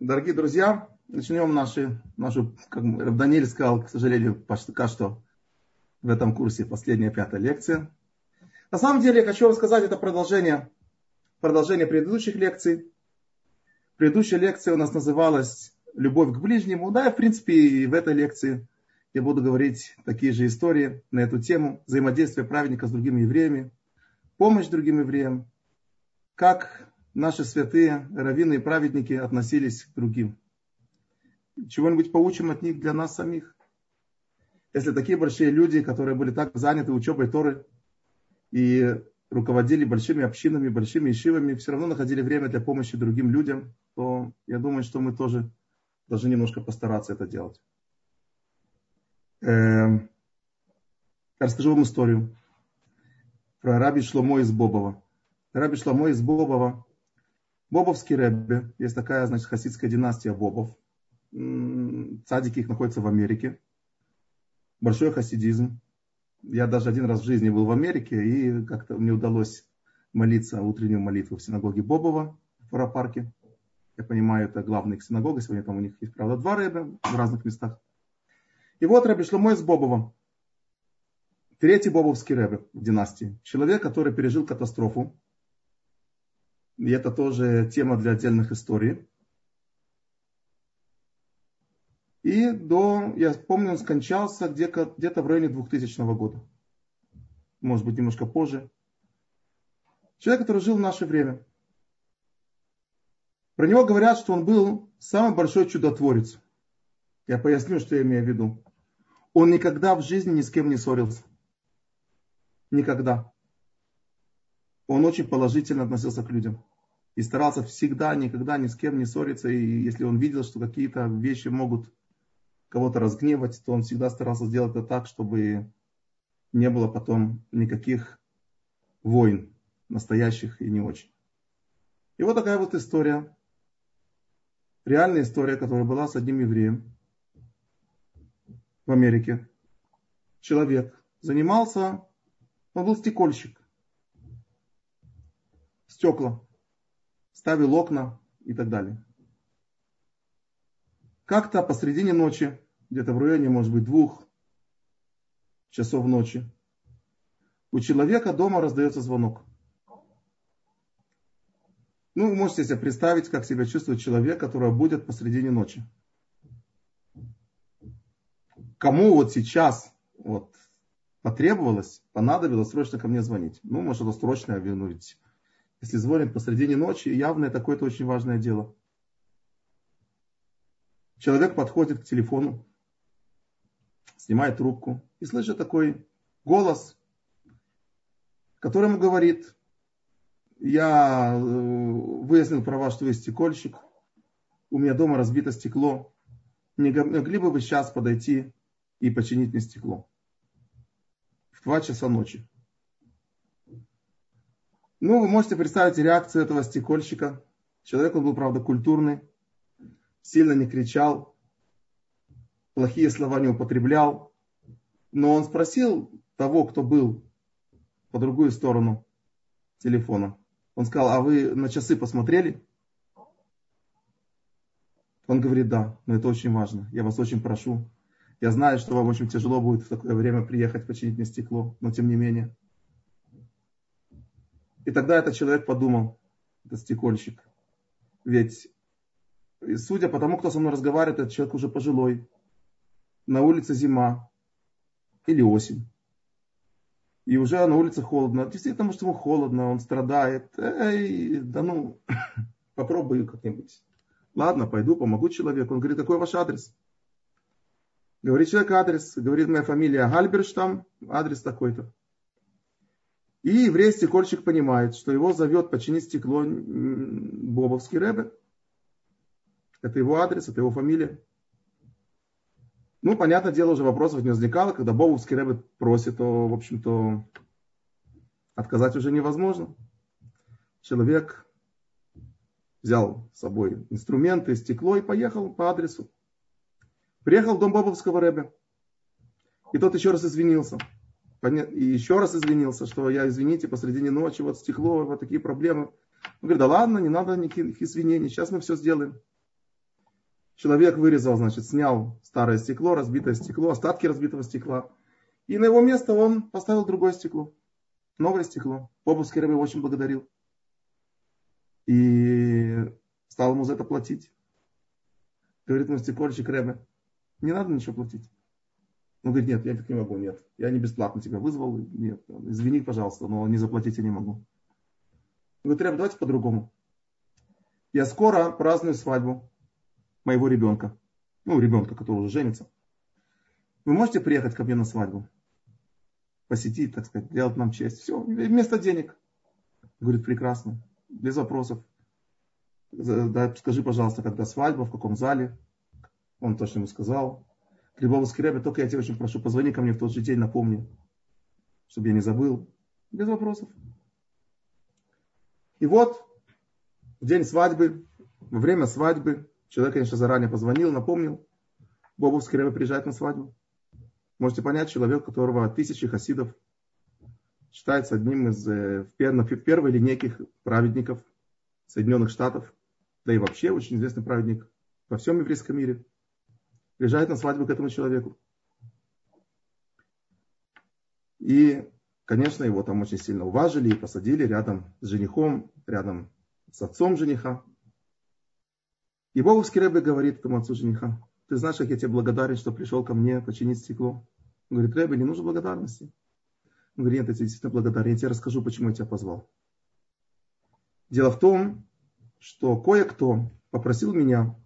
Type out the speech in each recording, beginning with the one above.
Дорогие друзья, начнем наши, нашу, как Даниэль сказал, к сожалению, пока что в этом курсе последняя пятая лекция. На самом деле, я хочу вам сказать, это продолжение, продолжение предыдущих лекций. Предыдущая лекция у нас называлась «Любовь к ближнему». Да, и в принципе и в этой лекции я буду говорить такие же истории на эту тему. Взаимодействие праведника с другими евреями, помощь другим евреям, как наши святые, раввины и праведники относились к другим. Чего-нибудь поучим от них для нас самих. Если такие большие люди, которые были так заняты учебой Торы и руководили большими общинами, большими ишивами, все равно находили время для помощи другим людям, то я думаю, что мы тоже должны немножко постараться это делать. Эм, расскажу вам историю про раби Шломо из Бобова. Раби Шломо из Бобова Бобовский Рэбби, есть такая, значит, хасидская династия Бобов. Цадики их находятся в Америке. Большой хасидизм. Я даже один раз в жизни был в Америке, и как-то мне удалось молиться утреннюю молитву в синагоге Бобова в Фарапарке. Я понимаю, это главная их синагога. Сегодня там у них есть, правда, два рэба в разных местах. И вот Рэбби Шломо из Бобова. Третий бобовский рэбби в династии. Человек, который пережил катастрофу и это тоже тема для отдельных историй. И до, я помню, он скончался где-то, где-то в районе 2000 года. Может быть, немножко позже. Человек, который жил в наше время. Про него говорят, что он был самый большой чудотворец. Я поясню, что я имею в виду. Он никогда в жизни ни с кем не ссорился. Никогда. Он очень положительно относился к людям и старался всегда, никогда ни с кем не ссориться. И если он видел, что какие-то вещи могут кого-то разгневать, то он всегда старался сделать это так, чтобы не было потом никаких войн, настоящих и не очень. И вот такая вот история. Реальная история, которая была с одним евреем в Америке. Человек занимался, он был стекольщик. Стекла ставил окна и так далее. Как-то посредине ночи, где-то в районе, может быть, двух часов ночи, у человека дома раздается звонок. Ну, вы можете себе представить, как себя чувствует человек, который будет посредине ночи. Кому вот сейчас вот, потребовалось, понадобилось срочно ко мне звонить? Ну, может, это срочно, ведь если звонит посредине ночи, явно это какое-то очень важное дело. Человек подходит к телефону, снимает трубку и слышит такой голос, который ему говорит, я э, выяснил про вас, что вы стекольщик, у меня дома разбито стекло, не могли бы вы сейчас подойти и починить мне стекло? В два часа ночи. Ну, вы можете представить реакцию этого стекольщика. Человек, он был, правда, культурный, сильно не кричал, плохие слова не употреблял. Но он спросил того, кто был по другую сторону телефона. Он сказал, а вы на часы посмотрели? Он говорит, да, но это очень важно. Я вас очень прошу. Я знаю, что вам очень тяжело будет в такое время приехать починить мне стекло, но тем не менее. И тогда этот человек подумал, это стекольщик. Ведь, судя по тому, кто со мной разговаривает, этот человек уже пожилой. На улице зима или осень. И уже на улице холодно. Действительно, может, ему холодно, он страдает. Эй, да ну, попробую как-нибудь. Ладно, пойду, помогу человеку. Он говорит, какой ваш адрес? Говорит человек адрес. Говорит, моя фамилия Гальберштам, адрес такой-то. И еврей стекольщик понимает, что его зовет починить стекло Бобовский Рэбе. Это его адрес, это его фамилия. Ну, понятное дело, уже вопросов не возникало. Когда Бобовский Рэбе просит, то, в общем-то, отказать уже невозможно. Человек взял с собой инструменты, стекло и поехал по адресу. Приехал в дом Бобовского Рэбе. И тот еще раз извинился и еще раз извинился, что я, извините, посредине ночи, вот стекло, вот такие проблемы. Он говорит, да ладно, не надо никаких извинений, сейчас мы все сделаем. Человек вырезал, значит, снял старое стекло, разбитое стекло, остатки разбитого стекла. И на его место он поставил другое стекло. Новое стекло. Бобовский рыбы очень благодарил. И стал ему за это платить. Говорит ему стекольщик Рэбе, не надо ничего платить. Он говорит, нет, я так не могу, нет. Я не бесплатно тебя вызвал, нет. Извини, пожалуйста, но не заплатить я не могу. Он говорит, Рэбе, давайте по-другому. Я скоро праздную свадьбу моего ребенка. Ну, ребенка, который уже женится. Вы можете приехать ко мне на свадьбу? Посетить, так сказать, сделать нам честь. Все, вместо денег. Говорит, прекрасно, без вопросов. Да, скажи, пожалуйста, когда свадьба, в каком зале. Он точно ему сказал. Грибовский Рэбе, только я тебя очень прошу, позвони ко мне в тот же день, напомни, чтобы я не забыл. Без вопросов. И вот, в день свадьбы, во время свадьбы, человек, конечно, заранее позвонил, напомнил, Бобовский Рэбе приезжает на свадьбу. Можете понять, человек, которого тысячи хасидов считается одним из э, в первой линейке праведников Соединенных Штатов, да и вообще очень известный праведник во всем еврейском мире, приезжает на свадьбу к этому человеку. И, конечно, его там очень сильно уважили и посадили рядом с женихом, рядом с отцом жениха. И Боговский Рэбе говорит этому отцу жениха, ты знаешь, как я тебе благодарен, что пришел ко мне починить стекло. Он говорит, Рэбе, не нужно благодарности. Он говорит, нет, я тебе действительно благодарен, я тебе расскажу, почему я тебя позвал. Дело в том, что кое-кто попросил меня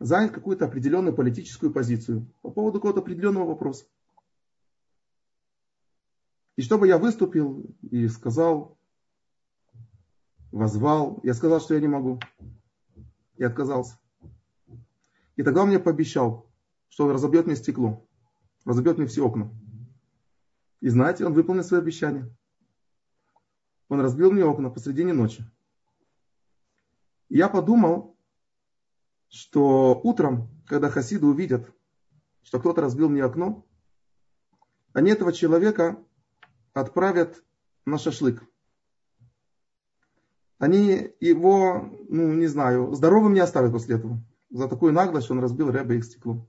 занять какую-то определенную политическую позицию по поводу какого-то определенного вопроса. И чтобы я выступил и сказал, возвал, я сказал, что я не могу. И отказался. И тогда он мне пообещал, что он разобьет мне стекло, разобьет мне все окна. И знаете, он выполнил свое обещание. Он разбил мне окна посредине ночи. И я подумал, что утром, когда хасиды увидят, что кто-то разбил мне окно, они этого человека отправят на шашлык. Они его, ну не знаю, здоровым не оставят после этого. За такую наглость, что он разбил Рэбе их стекло.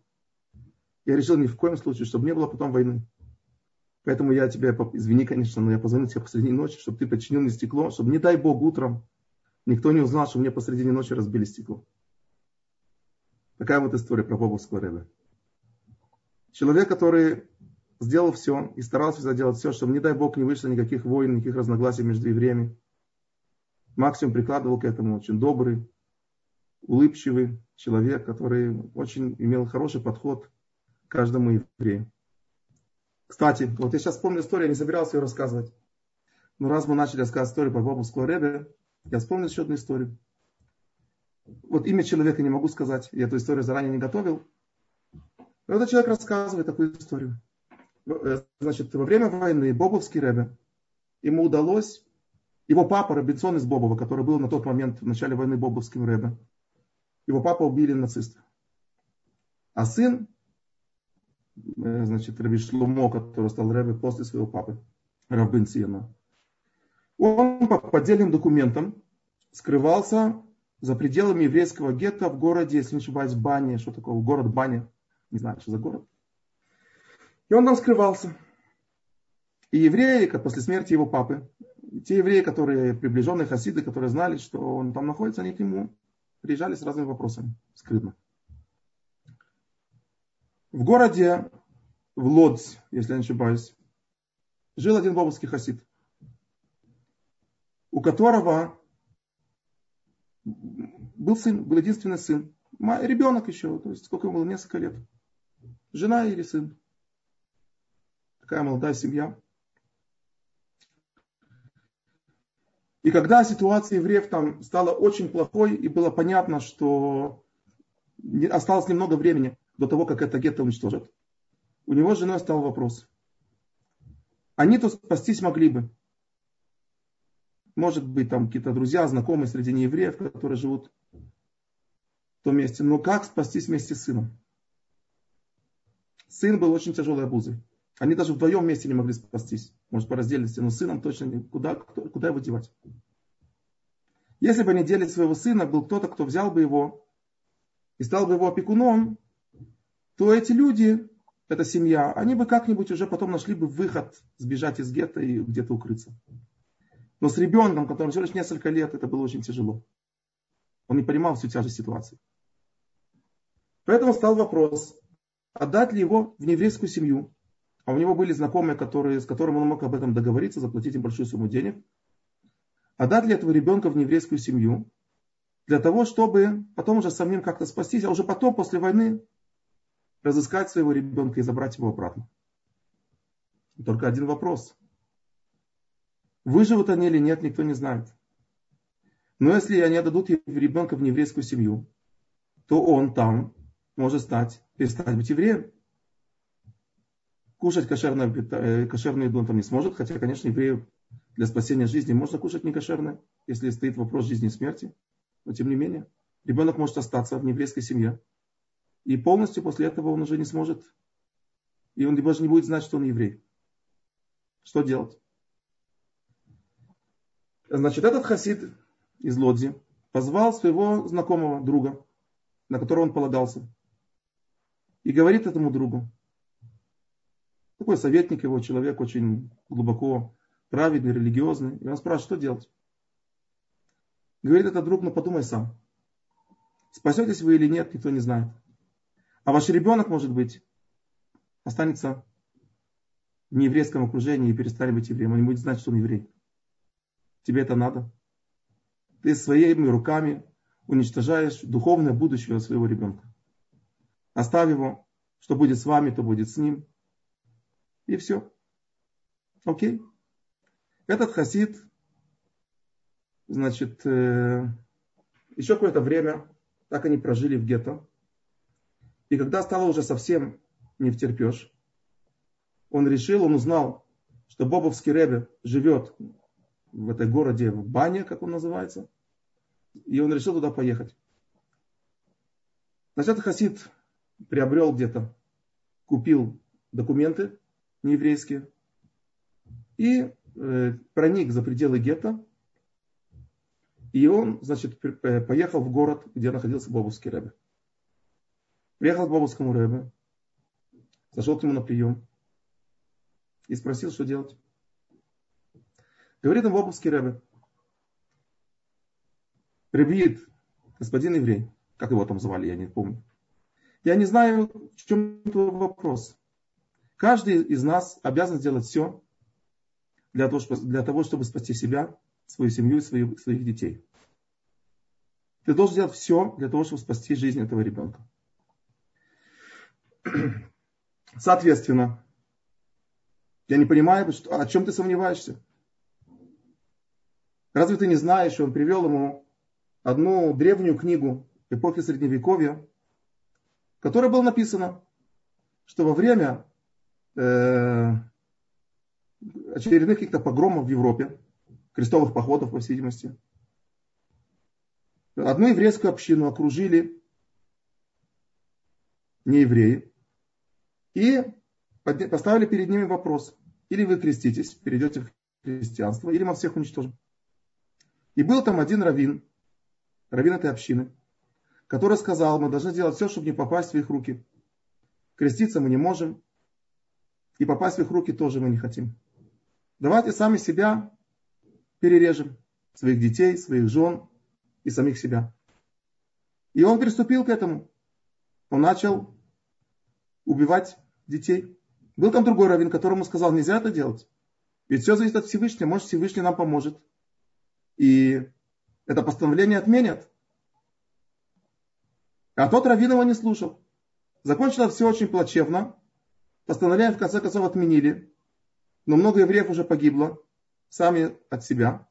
Я решил ни в коем случае, чтобы не было потом войны. Поэтому я тебя, извини, конечно, но я позвоню тебе посреди ночи, чтобы ты починил мне стекло, чтобы, не дай Бог, утром никто не узнал, что мне посредине ночи разбили стекло. Такая вот история про Бобовского Рэбе. Человек, который сделал все и старался сделать все, чтобы, не дай Бог, не вышло никаких войн, никаких разногласий между евреями. Максимум прикладывал к этому очень добрый, улыбчивый человек, который очень имел хороший подход к каждому еврею. Кстати, вот я сейчас вспомнил историю, я не собирался ее рассказывать. Но раз мы начали рассказывать историю по Бобу Склоребе, я вспомнил еще одну историю. Вот имя человека не могу сказать, я эту историю заранее не готовил. Но этот человек рассказывает такую историю. Э, значит, во время войны Бобовский Ребе, ему удалось, его папа Робинсон из Бобова, который был на тот момент в начале войны Бобовским Ребе, его папа убили нацисты. А сын Э, значит, Раби Шлумо, который стал Рэбе после своего папы, Рабин Сиена. Он по поддельным документам скрывался за пределами еврейского гетто в городе, если не ошибаюсь, Бане, что такое, город Баня, не знаю, что за город. И он там скрывался. И евреи, как после смерти его папы, те евреи, которые приближенные хасиды, которые знали, что он там находится, они к нему приезжали с разными вопросами, скрытно. В городе, в Лодз, если я не ошибаюсь, жил один бабовский хасид, у которого был сын, был единственный сын. Ребенок еще, то есть сколько ему было, несколько лет. Жена или сын. Такая молодая семья. И когда ситуация евреев там стала очень плохой, и было понятно, что осталось немного времени, до того, как это гетто уничтожат. У него с женой стал вопрос. Они-то спастись могли бы. Может быть, там какие-то друзья, знакомые среди неевреев, которые живут в том месте. Но как спастись вместе с сыном? Сын был очень тяжелой обузой. Они даже вдвоем вместе не могли спастись. Может, по раздельности, но сыном точно не, куда, куда его девать? Если бы они делили своего сына, был кто-то, кто взял бы его и стал бы его опекуном, то эти люди, эта семья, они бы как-нибудь уже потом нашли бы выход сбежать из гетто и где-то укрыться. Но с ребенком, которому всего лишь несколько лет, это было очень тяжело. Он не понимал всю тяжесть ситуации. Поэтому стал вопрос, отдать ли его в еврейскую семью. А у него были знакомые, которые, с которыми он мог об этом договориться, заплатить им большую сумму денег. Отдать ли этого ребенка в еврейскую семью, для того, чтобы потом уже самим как-то спастись, а уже потом, после войны, разыскать своего ребенка и забрать его обратно. Только один вопрос. Выживут они или нет, никто не знает. Но если они отдадут ребенка в еврейскую семью, то он там может стать, перестать быть евреем. Кушать кошерную, э, кошерную еду он там не сможет, хотя, конечно, еврею для спасения жизни можно кушать некошерное, если стоит вопрос жизни и смерти. Но тем не менее, ребенок может остаться в еврейской семье. И полностью после этого он уже не сможет. И он даже не будет знать, что он еврей. Что делать? Значит, этот хасид из Лодзи позвал своего знакомого друга, на которого он полагался. И говорит этому другу, такой советник его, человек очень глубоко праведный, религиозный. И он спрашивает, что делать? Говорит этот друг, ну подумай сам. Спасетесь вы или нет, никто не знает. А ваш ребенок, может быть, останется в нееврейском окружении и перестанет быть евреем. Он не будет знать, что он еврей. Тебе это надо. Ты своими руками уничтожаешь духовное будущее своего ребенка. Оставь его. Что будет с вами, то будет с ним. И все. Окей. Этот хасид Значит, э, еще какое-то время так они прожили в гетто. И когда стало уже совсем не втерпешь, он решил, он узнал, что Бобовский Ребе живет в этой городе, в бане, как он называется. И он решил туда поехать. Значит, хасид приобрел где-то, купил документы нееврейские и э, проник за пределы гетто и он, значит, поехал в город, где находился Бобовский Рэбе. Приехал к Бобовскому Рэбе, зашел к нему на прием и спросил, что делать. Говорит ему Бобовский Рэбе, Ребит, господин еврей, как его там звали, я не помню. Я не знаю, в чем твой вопрос. Каждый из нас обязан сделать все для того, для того чтобы спасти себя свою семью и своих, своих детей. Ты должен делать все для того, чтобы спасти жизнь этого ребенка. Соответственно, я не понимаю, что, о чем ты сомневаешься. Разве ты не знаешь, что он привел ему одну древнюю книгу эпохи Средневековья, в которой было написано, что во время э, очередных каких-то погромов в Европе, крестовых походов, по всей видимости. Одну еврейскую общину окружили неевреи и поставили перед ними вопрос. Или вы креститесь, перейдете в христианство, или мы всех уничтожим. И был там один раввин, раввин этой общины, который сказал, мы должны сделать все, чтобы не попасть в их руки. Креститься мы не можем, и попасть в их руки тоже мы не хотим. Давайте сами себя перережем своих детей, своих жен и самих себя. И он приступил к этому. Он начал убивать детей. Был там другой раввин, которому сказал, нельзя это делать. Ведь все зависит от Всевышнего. Может, Всевышний нам поможет. И это постановление отменят. А тот раввин его не слушал. Закончилось все очень плачевно. Постановление в конце концов отменили. Но много евреев уже погибло сами от себя.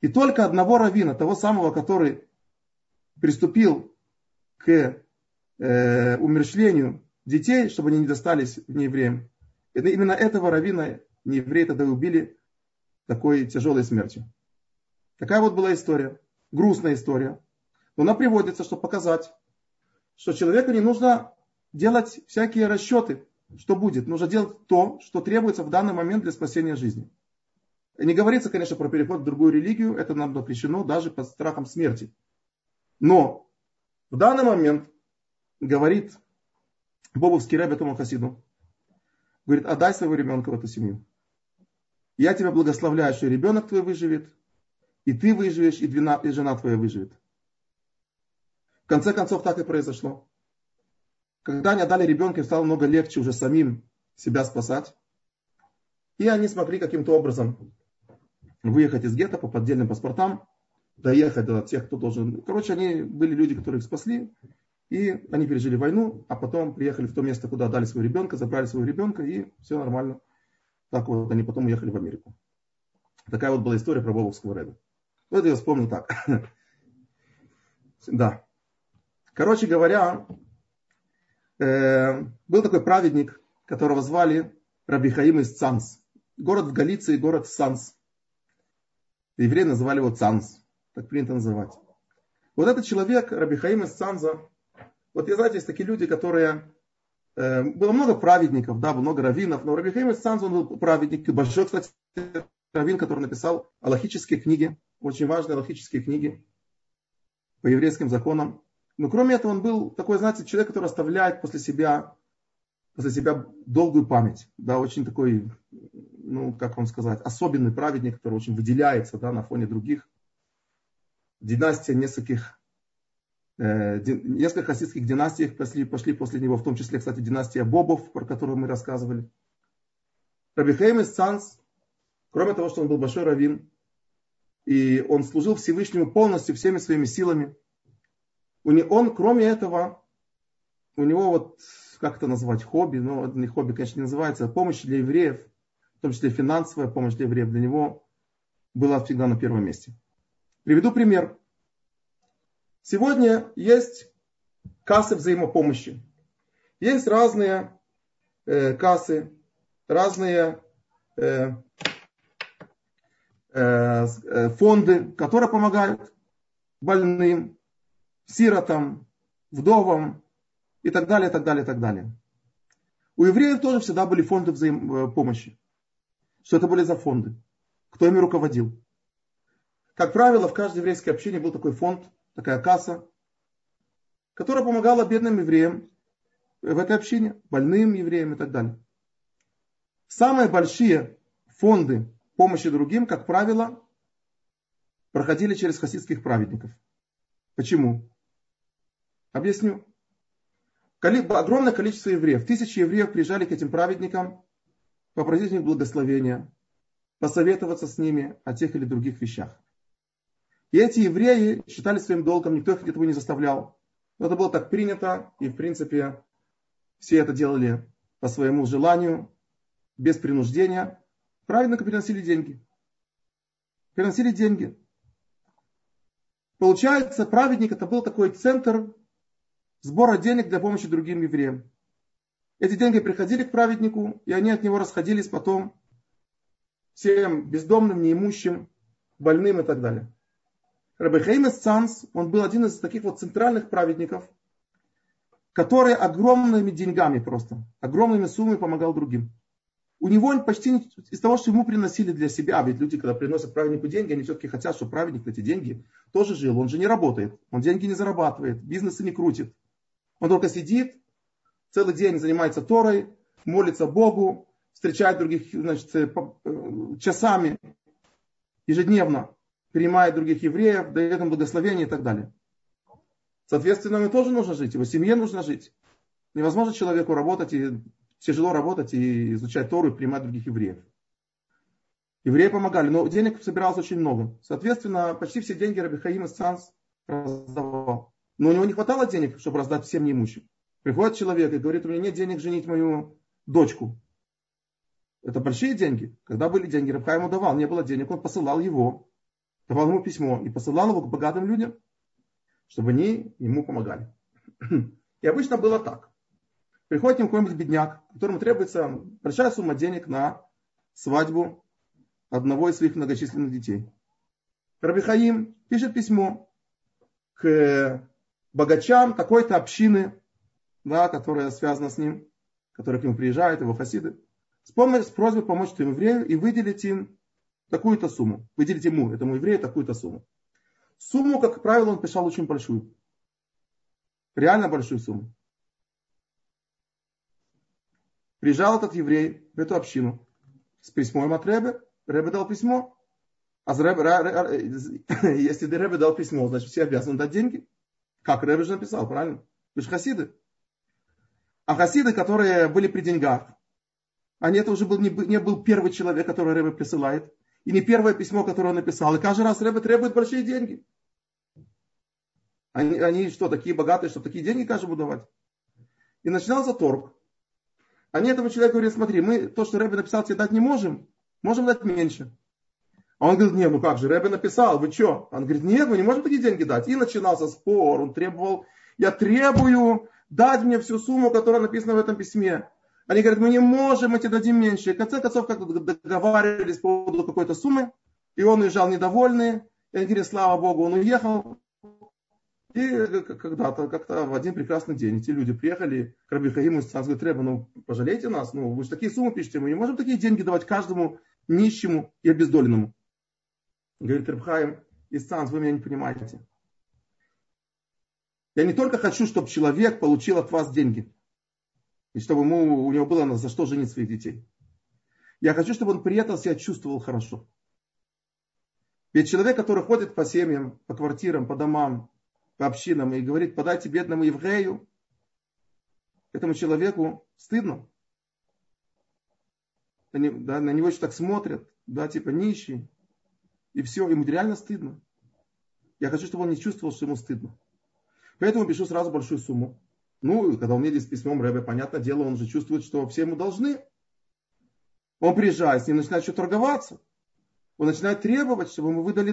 И только одного равина, того самого, который приступил к э, умершлению детей, чтобы они не достались неевреям, именно этого равина неевреи тогда убили такой тяжелой смертью. Такая вот была история. Грустная история. Но она приводится, чтобы показать, что человеку не нужно делать всякие расчеты, что будет. Нужно делать то, что требуется в данный момент для спасения жизни. Не говорится, конечно, про переход в другую религию, это нам запрещено даже под страхом смерти. Но В данный момент говорит Бобовский рэб этому хасиду, говорит, отдай своего ребенка в эту семью. Я тебя благословляю, что ребенок твой выживет, и ты выживешь, и, двина, и жена твоя выживет. В конце концов, так и произошло. Когда они отдали ребенка, им стало много легче уже самим себя спасать. И они смогли каким-то образом выехать из гетто по поддельным паспортам, доехать до тех, кто должен. Короче, они были люди, которые их спасли, и они пережили войну, а потом приехали в то место, куда отдали своего ребенка, забрали своего ребенка, и все нормально. Так вот, они потом уехали в Америку. Такая вот была история про Бобовского Рэба. Вот я вспомнил так. Да. Короче говоря, э, был такой праведник, которого звали Рабихаим из Цанс. Город в Галиции, город Санс. Евреи называли его Цанс. Так принято называть. Вот этот человек, Рабихаим из Цанза, вот я знаете, есть такие люди, которые... Э, было много праведников, да, много раввинов, но Рабихаим из Цанза, он был праведник, большой, кстати, раввин, который написал аллахические книги, очень важные аллахические книги по еврейским законам. Но кроме этого он был такой, знаете, человек, который оставляет после себя, после себя долгую память. Да, очень такой, ну, как вам сказать, особенный праведник, который очень выделяется да, на фоне других. Династия нескольких, несколько хасидских династий пошли, пошли после него, в том числе, кстати, династия Бобов, про которую мы рассказывали. Рабихейм из Цанс, кроме того, что он был большой раввин, и он служил Всевышнему полностью всеми своими силами. Он, кроме этого, у него вот, как это назвать, хобби, ну, не хобби, конечно, не называется, а помощь для евреев, в том числе финансовая помощь для евреев, для него была всегда на первом месте. Приведу пример. Сегодня есть кассы взаимопомощи. Есть разные э, кассы, разные э, Э, э, фонды, которые помогают больным, сиротам, вдовам и так далее, и так далее, и так далее. У евреев тоже всегда были фонды взаимопомощи. Э, Что это были за фонды? Кто ими руководил? Как правило, в каждой еврейской общине был такой фонд, такая касса, которая помогала бедным евреям в этой общине, больным евреям и так далее. Самые большие фонды помощи другим, как правило, проходили через хасидских праведников. Почему? Объясню. Огромное количество евреев, тысячи евреев приезжали к этим праведникам попросить у них благословения, посоветоваться с ними о тех или других вещах. И эти евреи считали своим долгом, никто их этого не заставлял. Но это было так принято, и в принципе все это делали по своему желанию, без принуждения. Праведника приносили деньги. Приносили деньги. Получается, праведник это был такой центр сбора денег для помощи другим евреям. Эти деньги приходили к праведнику, и они от него расходились потом всем бездомным, неимущим, больным и так далее. Рабихаим из Цанс, он был один из таких вот центральных праведников, который огромными деньгами просто, огромными суммами помогал другим у него он почти из того, что ему приносили для себя, ведь люди, когда приносят праведнику деньги, они все-таки хотят, чтобы праведник эти деньги тоже жил. Он же не работает, он деньги не зарабатывает, бизнесы не крутит. Он только сидит, целый день занимается Торой, молится Богу, встречает других значит, э, э, часами, ежедневно, принимает других евреев, дает им благословение и так далее. Соответственно, ему тоже нужно жить, его семье нужно жить. Невозможно человеку работать и тяжело работать и изучать Тору и принимать других евреев. Евреи помогали, но денег собиралось очень много. Соответственно, почти все деньги Рабихаим из Цанс раздавал. Но у него не хватало денег, чтобы раздать всем неимущим. Приходит человек и говорит, у меня нет денег женить мою дочку. Это большие деньги. Когда были деньги, Рабха ему давал. Не было денег, он посылал его. Давал ему письмо и посылал его к богатым людям, чтобы они ему помогали. И обычно было так. Приходит нему какой-нибудь бедняк, которому требуется большая сумма денег на свадьбу одного из своих многочисленных детей. Рабихаим пишет письмо к богачам такой-то общины, да, которая связана с ним, которая к нему приезжает, его хасиды, с, помощью, с просьбой помочь этому еврею и выделить им такую-то сумму. Выделить ему, этому еврею, такую-то сумму. Сумму, как правило, он писал очень большую. Реально большую сумму. Приезжал этот еврей в эту общину с письмом от Ребе. Ребе дал письмо. А Ребе, если Ребе дал письмо, значит все обязаны дать деньги. Как Ребе же написал, правильно? Вы же хасиды. А хасиды, которые были при деньгах, они это уже был, не, не был первый человек, который Рэбе присылает. И не первое письмо, которое он написал. И каждый раз Рэбе требует большие деньги. Они, они что, такие богатые, что такие деньги каждому давать? И начинался торг. Они этому человеку говорят, смотри, мы то, что Рэбе написал, тебе дать не можем. Можем дать меньше. А он говорит, нет, ну как же, Рэбе написал, вы что? Он говорит, нет, мы не можем такие деньги дать. И начинался спор, он требовал, я требую дать мне всю сумму, которая написана в этом письме. Они говорят, мы не можем, мы тебе дадим меньше. И в конце концов, как договаривались по поводу какой-то суммы, и он уезжал недовольный, и они говорят, слава Богу, он уехал. И когда-то, как-то в один прекрасный день эти люди приехали к Раби Хаиму и сказали, Треба, ну пожалейте нас, ну вы же такие суммы пишете, мы не можем такие деньги давать каждому нищему и обездоленному. Говорит Рабхаим, Исцанс, вы меня не понимаете. Я не только хочу, чтобы человек получил от вас деньги, и чтобы ему, у него было за что женить своих детей. Я хочу, чтобы он при этом себя чувствовал хорошо. Ведь человек, который ходит по семьям, по квартирам, по домам, по общинам и говорит, подайте бедному еврею, этому человеку стыдно. Они, да, на него еще так смотрят, да, типа нищий. И все, ему реально стыдно. Я хочу, чтобы он не чувствовал, что ему стыдно. Поэтому пишу сразу большую сумму. Ну, когда он едет с письмом Рэбе, понятное дело, он же чувствует, что все ему должны. Он приезжает, с ним начинает что торговаться. Он начинает требовать, чтобы ему выдали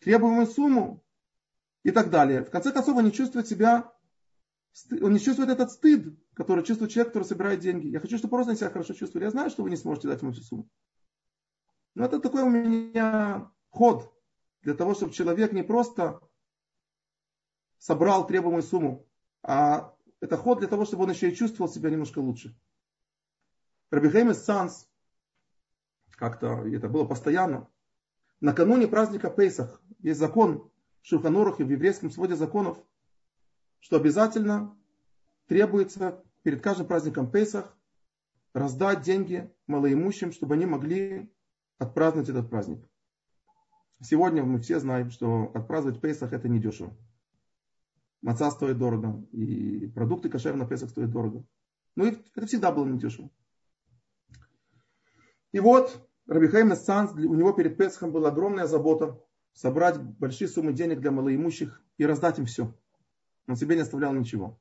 требуемую сумму и так далее. В конце концов, он не чувствует себя, он не чувствует этот стыд, который чувствует человек, который собирает деньги. Я хочу, чтобы просто себя хорошо чувствовали. Я знаю, что вы не сможете дать ему всю сумму. Но это такой у меня ход для того, чтобы человек не просто собрал требуемую сумму, а это ход для того, чтобы он еще и чувствовал себя немножко лучше. Рабихейм из Санс, как-то это было постоянно, накануне праздника Пейсах есть закон в Шуханурах в еврейском своде законов, что обязательно требуется перед каждым праздником Пейсах раздать деньги малоимущим, чтобы они могли отпраздновать этот праздник. Сегодня мы все знаем, что отпраздновать Пейсах это не дешево. Маца стоит дорого, и продукты кошер на Песах стоят дорого. Ну и это всегда было недешево. И вот Рабихайм Эссанс, у него перед Песхом была огромная забота собрать большие суммы денег для малоимущих и раздать им все. Он себе не оставлял ничего.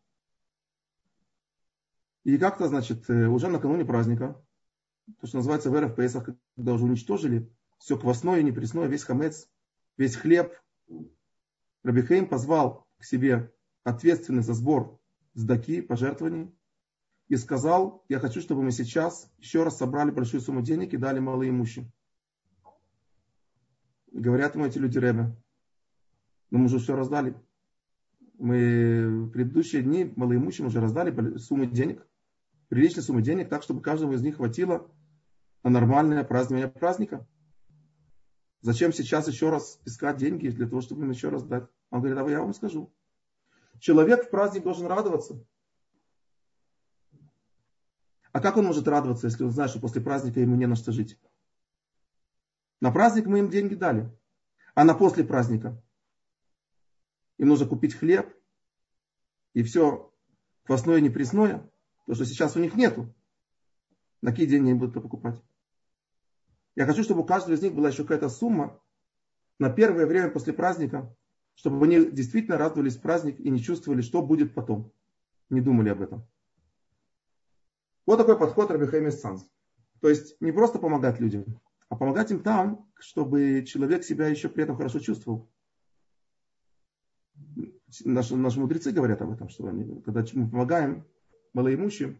И как-то, значит, э, уже накануне праздника, то, что называется в в Песах, когда уже уничтожили все квасное, непресное, весь хамец, весь хлеб, Рабихейм позвал к себе ответственный за сбор сдаки, пожертвований, и сказал, я хочу, чтобы мы сейчас еще раз собрали большую сумму денег и дали малоимущим. Говорят ему эти люди Ребе, ну мы уже все раздали. Мы в предыдущие дни малоимущим уже раздали суммы денег, приличные суммы денег, так, чтобы каждому из них хватило на нормальное празднование праздника. Зачем сейчас еще раз искать деньги для того, чтобы им еще раз дать? Он говорит, а я вам скажу. Человек в праздник должен радоваться. А как он может радоваться, если он знает, что после праздника ему не на что жить? На праздник мы им деньги дали. А на после праздника им нужно купить хлеб и все квасное и непресное, то, что сейчас у них нету. На какие деньги они будут это покупать? Я хочу, чтобы у каждого из них была еще какая-то сумма на первое время после праздника, чтобы они действительно радовались праздник и не чувствовали, что будет потом. Не думали об этом. Вот такой подход Рабихайм Санс. То есть не просто помогать людям, а помогать им там, чтобы человек себя еще при этом хорошо чувствовал. Наши, наши мудрецы говорят об этом, что они, когда мы помогаем малоимущим,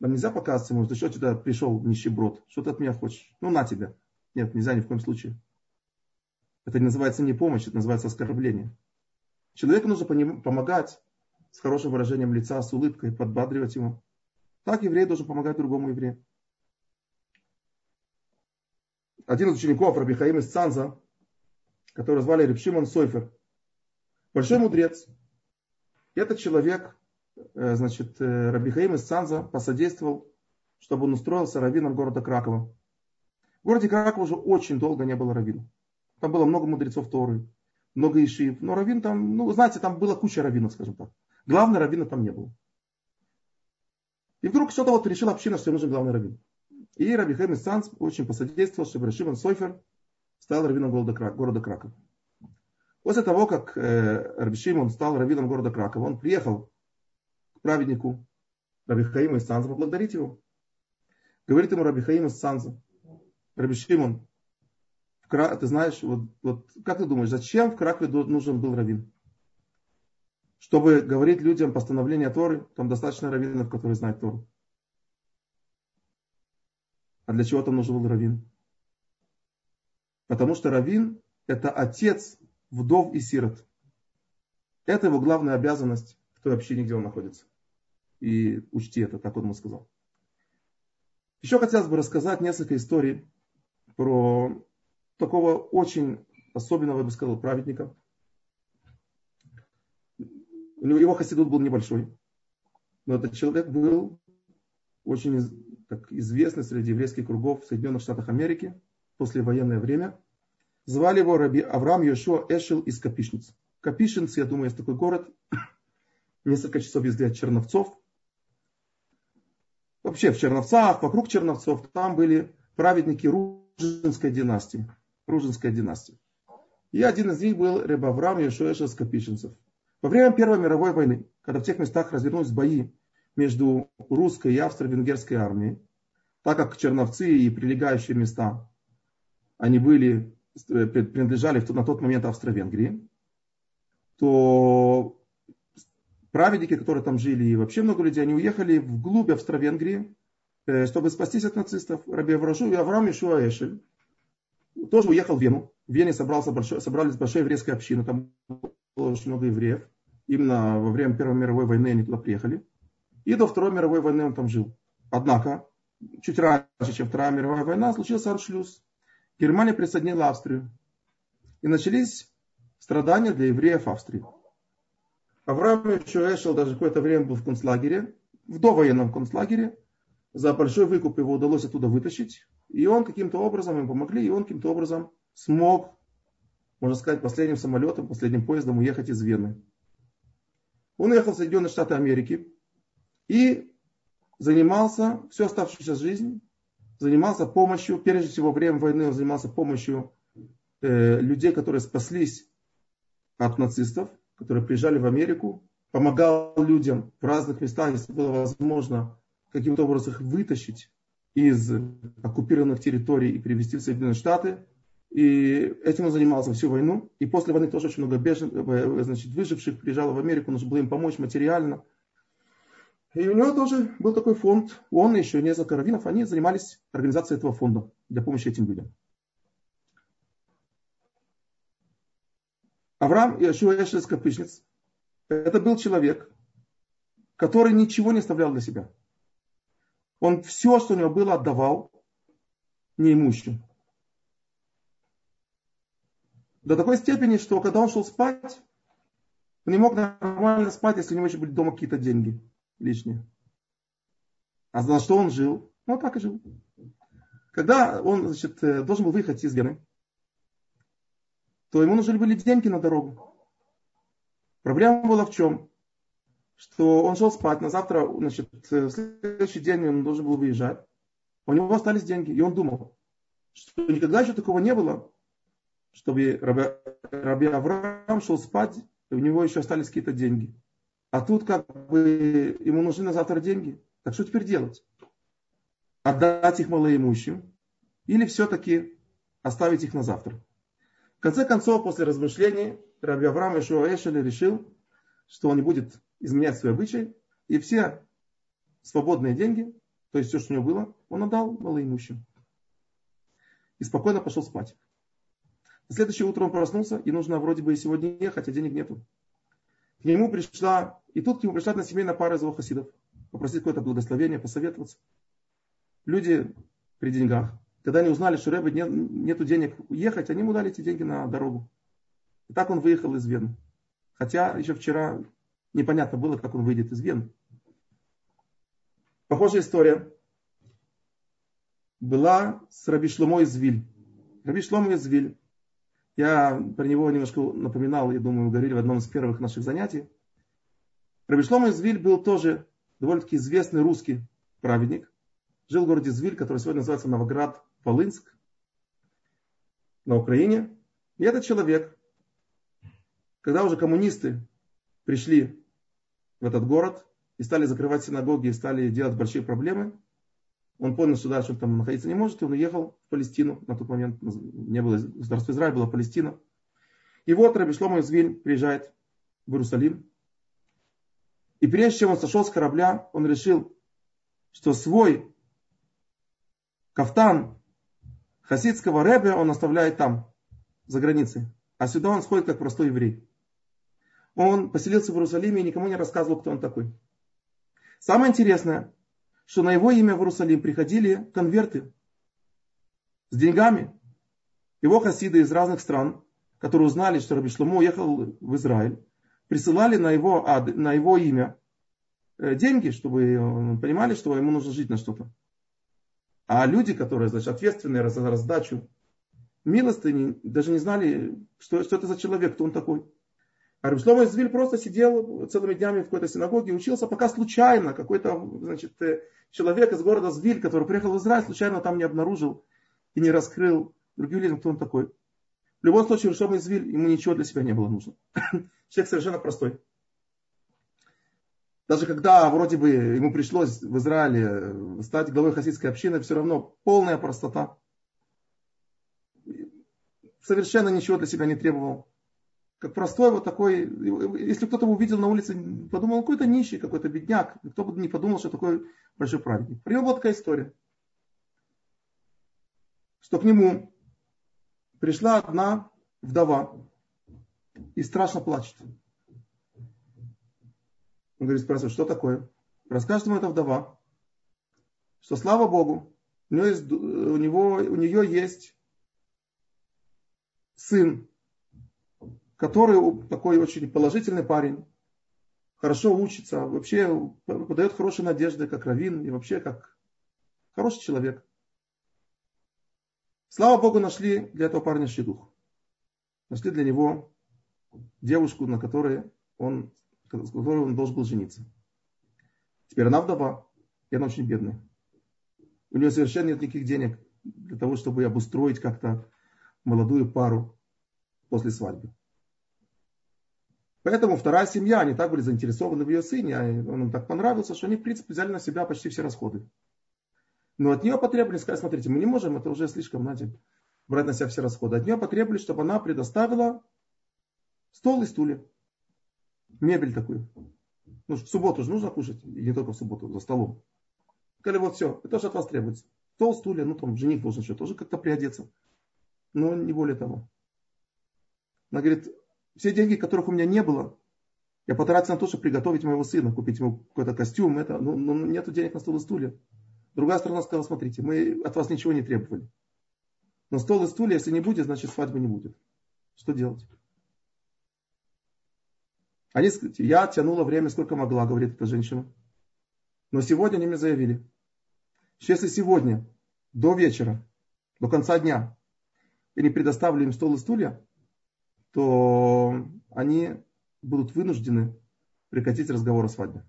нам нельзя ему, что что сюда пришел нищеброд, что ты от меня хочешь? Ну на тебя. Нет, нельзя ни в коем случае. Это не называется не помощь, это называется оскорбление. Человеку нужно помогать с хорошим выражением лица, с улыбкой, подбадривать ему. Так еврей должен помогать другому еврею. Один из учеников Рабихаим из Цанза, которого звали Репшимон Сойфер, большой мудрец, Этот человек, э, значит, э, Рабихаим из Санза посодействовал, чтобы он устроился раввином города Кракова. В городе Кракова уже очень долго не было раввина. Там было много мудрецов Торы, много ишив. Но раввин там, ну, знаете, там была куча раввинов, скажем так. Главного раввина там не было. И вдруг что-то вот решила община, что нужен главный раввин. И Раби Хайм Санс очень посодействовал, чтобы Рашиман Сойфер стал раввином города, города Краков. После того, как э, Раби Шимон стал раввином города Кракова, он приехал к праведнику Раби Хаима из Санза поблагодарить его. Говорит ему Раби Хаим из Санза, Раби Шимон, ты знаешь, вот, вот как ты думаешь, зачем в Кракове нужен был раввин? Чтобы говорить людям постановление Торы, там достаточно раввинов, которые знают Тору. А для чего там нужен был раввин? Потому что раввин – это отец вдов и сирот. Это его главная обязанность в той общине, где он находится. И учти это, так он ему сказал. Еще хотелось бы рассказать несколько историй про такого очень особенного, я бы сказал, праведника. Его хасидут был небольшой, но этот человек был очень так, известный среди еврейских кругов в Соединенных Штатах Америки после военное время. Звали его Раби Авраам Йошуа Эшел из Капишниц. Капишинцы, я думаю, есть такой город, несколько часов езды от Черновцов. Вообще в Черновцах, вокруг Черновцов, там были праведники Ружинской династии. Ружинской династии. И один из них был Эшел из Капишинцев. Во время Первой мировой войны, когда в тех местах развернулись бои между русской и австро-венгерской армией, так как Черновцы и прилегающие места, они были, э, принадлежали на тот момент Австро-Венгрии, то праведники, которые там жили, и вообще много людей, они уехали вглубь Австро-Венгрии, э, чтобы спастись от нацистов. Раби Аврашу и Авраам Ишуа Эшель тоже уехал в Вену. В Вене собрался большой, собрались большая еврейская община, там было очень много евреев. Именно во время Первой мировой войны они туда приехали. И до Второй мировой войны он там жил. Однако, чуть раньше, чем Вторая мировая война, случился аншлюз. Германия присоединила Австрию. И начались страдания для евреев Австрии. Авраам еще Эшел даже какое-то время был в концлагере, в довоенном концлагере. За большой выкуп его удалось оттуда вытащить. И он каким-то образом, им помогли, и он каким-то образом смог, можно сказать, последним самолетом, последним поездом уехать из Вены. Он уехал в Соединенные Штаты Америки, и занимался всю оставшуюся жизнь, занимался помощью, прежде всего время войны он занимался помощью э, людей, которые спаслись от нацистов, которые приезжали в Америку, помогал людям в разных местах, если было возможно, каким-то образом их вытащить из оккупированных территорий и привезти в Соединенные Штаты. И этим он занимался всю войну. И после войны тоже очень много бежен, э, значит, выживших приезжало в Америку, нужно было им помочь материально. И у него тоже был такой фонд. Он и еще несколько раввинов, они занимались организацией этого фонда для помощи этим людям. Авраам Иошуа Эшес Капышниц, это был человек, который ничего не оставлял для себя. Он все, что у него было, отдавал неимущим. До такой степени, что когда он шел спать, он не мог нормально спать, если у него еще были дома какие-то деньги лишнее. А за что он жил? Ну, так и жил. Когда он значит, э, должен был выехать из Гены, то ему нужны были деньги на дорогу. Проблема была в чем? Что он шел спать, на завтра, значит, э, в следующий день он должен был выезжать. У него остались деньги, и он думал, что никогда еще такого не было, чтобы Раби, Авраам шел спать, и у него еще остались какие-то деньги. А тут как бы ему нужны на завтра деньги. Так что теперь делать? Отдать их малоимущим? Или все-таки оставить их на завтра? В конце концов, после размышлений, Раби Авраам Ишуа Эшели решил, что он не будет изменять свой обычай, и все свободные деньги, то есть все, что у него было, он отдал малоимущим. И спокойно пошел спать. На следующее утро он проснулся, и нужно вроде бы и сегодня ехать, а денег нету. К нему пришла и тут к нему пришла одна семейная пара из его хасидов. Попросить какое-то благословение, посоветоваться. Люди при деньгах. Когда они узнали, что Рэбе нет, нету денег ехать, они ему дали эти деньги на дорогу. И так он выехал из Вены. Хотя еще вчера Непонятно было, как он выйдет из Вены. Похожая история была с Раби Шломо из Виль. Раби Шломо из Виль. Я про него немножко напоминал, я думаю, говорили в одном из первых наших занятий. Раби Шломо из Виль был тоже довольно-таки известный русский праведник. Жил в городе Звиль, который сегодня называется Новоград, Волынск, на Украине. И этот человек, когда уже коммунисты пришли в этот город и стали закрывать синагоги, и стали делать большие проблемы, он понял, что дальше он там находиться не может, и он уехал в Палестину. На тот момент не было государства Израиль, была Палестина. И вот Раби Шломо из Виль приезжает в Иерусалим. И прежде чем он сошел с корабля, он решил, что свой кафтан хасидского рэбе он оставляет там, за границей. А сюда он сходит как простой еврей. Он поселился в Иерусалиме и никому не рассказывал, кто он такой. Самое интересное, что на его имя в Иерусалим приходили конверты с деньгами. Его хасиды из разных стран, которые узнали, что Раби Шломо уехал в Израиль, присылали на его, на его имя э, деньги, чтобы понимали, что ему нужно жить на что-то. А люди, которые значит, ответственные за раздачу милостыни, даже не знали, что, что это за человек, кто он такой. А Рабшлома Извиль просто сидел целыми днями в какой-то синагоге и учился, пока случайно какой-то значит, э, человек из города Звиль, который приехал в Израиль, случайно там не обнаружил и не раскрыл другим людям, кто он такой. В любом случае, Рабшлома Извиль, ему ничего для себя не было нужно. Человек совершенно простой. Даже когда вроде бы ему пришлось в Израиле стать главой хасидской общины, все равно полная простота. Совершенно ничего для себя не требовал как простой вот такой, если кто-то увидел на улице, подумал, какой-то нищий, какой-то бедняк, кто бы не подумал, что такой большой праведник. При была такая история, что к нему пришла одна вдова и страшно плачет. Он говорит, спрашивает, что такое? Расскажет ему эта вдова, что слава Богу, у, него, у нее есть сын, который такой очень положительный парень, хорошо учится, вообще подает хорошие надежды, как раввин, и вообще как хороший человек. Слава Богу, нашли для этого парня шедух. Нашли для него девушку, на которой он, с которой он должен был жениться. Теперь она вдова, и она очень бедная. У нее совершенно нет никаких денег для того, чтобы обустроить как-то молодую пару после свадьбы. Поэтому вторая семья, они так были заинтересованы в ее сыне, а он им так понравился, что они, в принципе, взяли на себя почти все расходы. Но от нее потребовали, сказать, смотрите, мы не можем, это уже слишком, знаете, брать на себя все расходы. От нее потребовали, чтобы она предоставила стол и стулья. Мебель такую. Ну, в субботу же нужно кушать, и не только в субботу, за столом. Сказали, вот все, это же от вас требуется. Стол, стулья, ну там жених должен еще тоже как-то приодеться. Но не более того. Она говорит, все деньги, которых у меня не было, я потратил на то, чтобы приготовить моего сына, купить ему какой-то костюм, это, ну, ну, нету денег на стол и стулья. Другая сторона сказала, смотрите, мы от вас ничего не требовали. Но стол и стулья, если не будет, значит свадьбы не будет. Что делать? Они, я тянула время сколько могла, говорит эта женщина. Но сегодня они мне заявили, что если сегодня до вечера, до конца дня, я не предоставлю им стол и стулья, то они будут вынуждены прекратить разговор о свадьбе.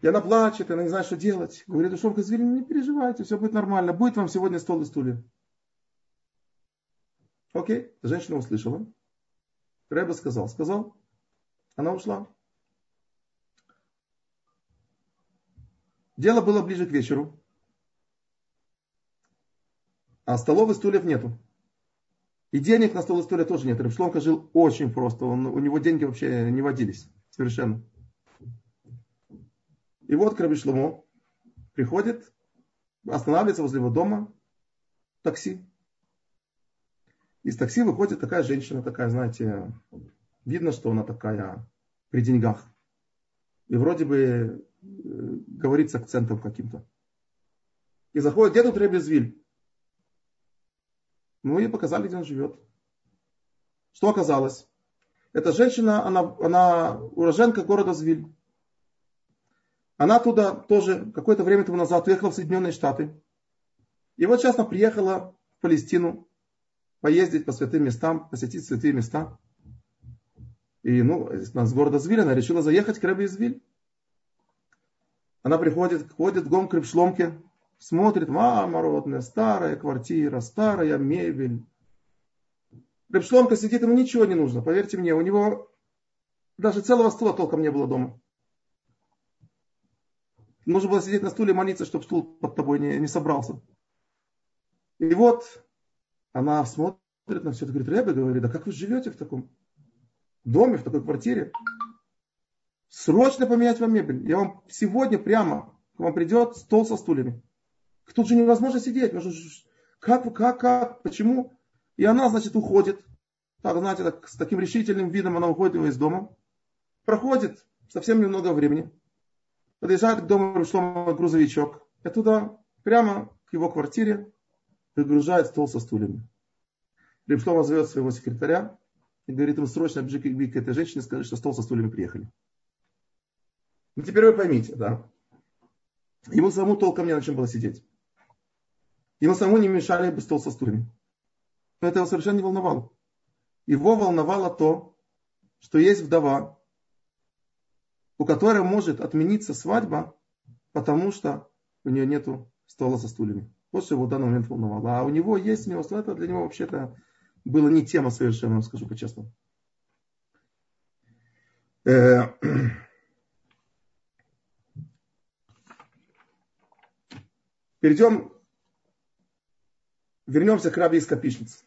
И она плачет, она не знает, что делать. Говорит, что Извини, не переживайте, все будет нормально. Будет вам сегодня стол и стулья. Окей, женщина услышала. Рэба сказал, сказал. Она ушла. Дело было ближе к вечеру. А столов и стульев нету. И денег на стол история тоже нет. Рыбшломка жил очень просто. Он, у него деньги вообще не водились. Совершенно. И вот к Рабишлому приходит, останавливается возле его дома такси. Из такси выходит такая женщина, такая, знаете, видно, что она такая при деньгах. И вроде бы э, говорит с акцентом каким-то. И заходит, где тут Ребезвиль? Ну и показали, где он живет. Что оказалось? Эта женщина, она, она уроженка города Звиль. Она туда тоже какое-то время тому назад уехала в Соединенные Штаты. И вот сейчас она приехала в Палестину поездить по святым местам, посетить святые места. И ну, с города Звиль она решила заехать к Рэбе Звиль. Она приходит, ходит в гом к Рыбшломке, смотрит, мама родная, старая квартира, старая мебель. Рыбшломка сидит, ему ничего не нужно, поверьте мне, у него даже целого стула толком не было дома. Нужно было сидеть на стуле и молиться, чтобы стул под тобой не, не собрался. И вот она смотрит на все это, говорит, Рэбе, говорит, да как вы живете в таком доме, в такой квартире? Срочно поменять вам мебель. Я вам сегодня прямо к вам придет стол со стульями. Тут же невозможно сидеть. Как, как, как, почему? И она, значит, уходит. Так, знаете, так, с таким решительным видом она уходит из дома. Проходит совсем немного времени подъезжает к дому Рушлома грузовичок. И туда, прямо к его квартире, выгружает стол со стульями. Рибшлома зовет своего секретаря и говорит ему срочно бежи к этой женщине, скажи, что стол со стульями приехали. Ну теперь вы поймите, да. Ему самому толком не на чем было сидеть. Ему самому не мешали бы стол со стульями. Но это его совершенно не волновало. Его волновало то, что есть вдова, у которой может отмениться свадьба, потому что у нее нет стола со стульями. Вот что его в данный момент волновало. А у него есть у него это для него вообще-то было не тема совершенно, скажу по-честному. Э, перейдем, вернемся к рабе из Капишниц,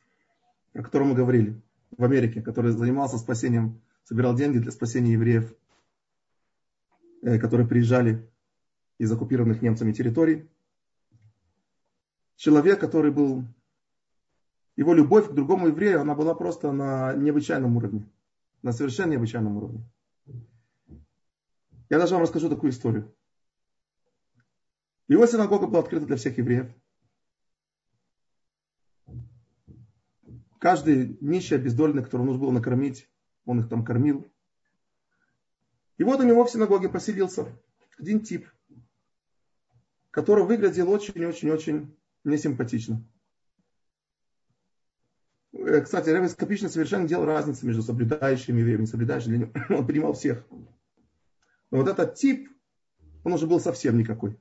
о котором мы говорили в Америке, который занимался спасением, собирал деньги для спасения евреев Э, которые приезжали из оккупированных немцами территорий. Человек, который был... Его любовь к другому еврею, она была просто на необычайном уровне. На совершенно необычайном уровне. Я даже вам расскажу такую историю. Его синагога была открыта для всех евреев. Каждый нищий, обездоленный, которого нужно было накормить, он их там кормил. И вот у него в синагоге поселился один тип, который выглядел очень-очень-очень несимпатично. Э, кстати, Ревес Капичный совершенно делал разницу между соблюдающими и не соблюдающими. Он принимал всех. Но вот этот тип, он уже был совсем никакой.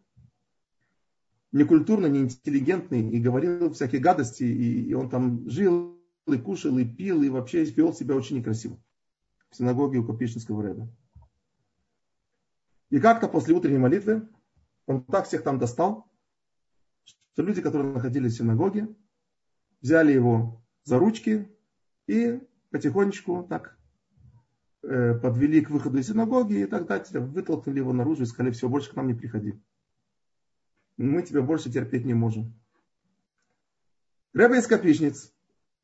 Некультурный, неинтеллигентный, и говорил всякие гадости, и, и он там жил, и кушал, и пил, и вообще вел себя очень некрасиво. В синагоге у Капичинского Рэба. И как-то после утренней молитвы он так всех там достал, что люди, которые находились в синагоге, взяли его за ручки и потихонечку так э, подвели к выходу из синагоги и так далее, вытолкнули его наружу и сказали, все, больше к нам не приходи. Мы тебя больше терпеть не можем. Рэбе из Капичниц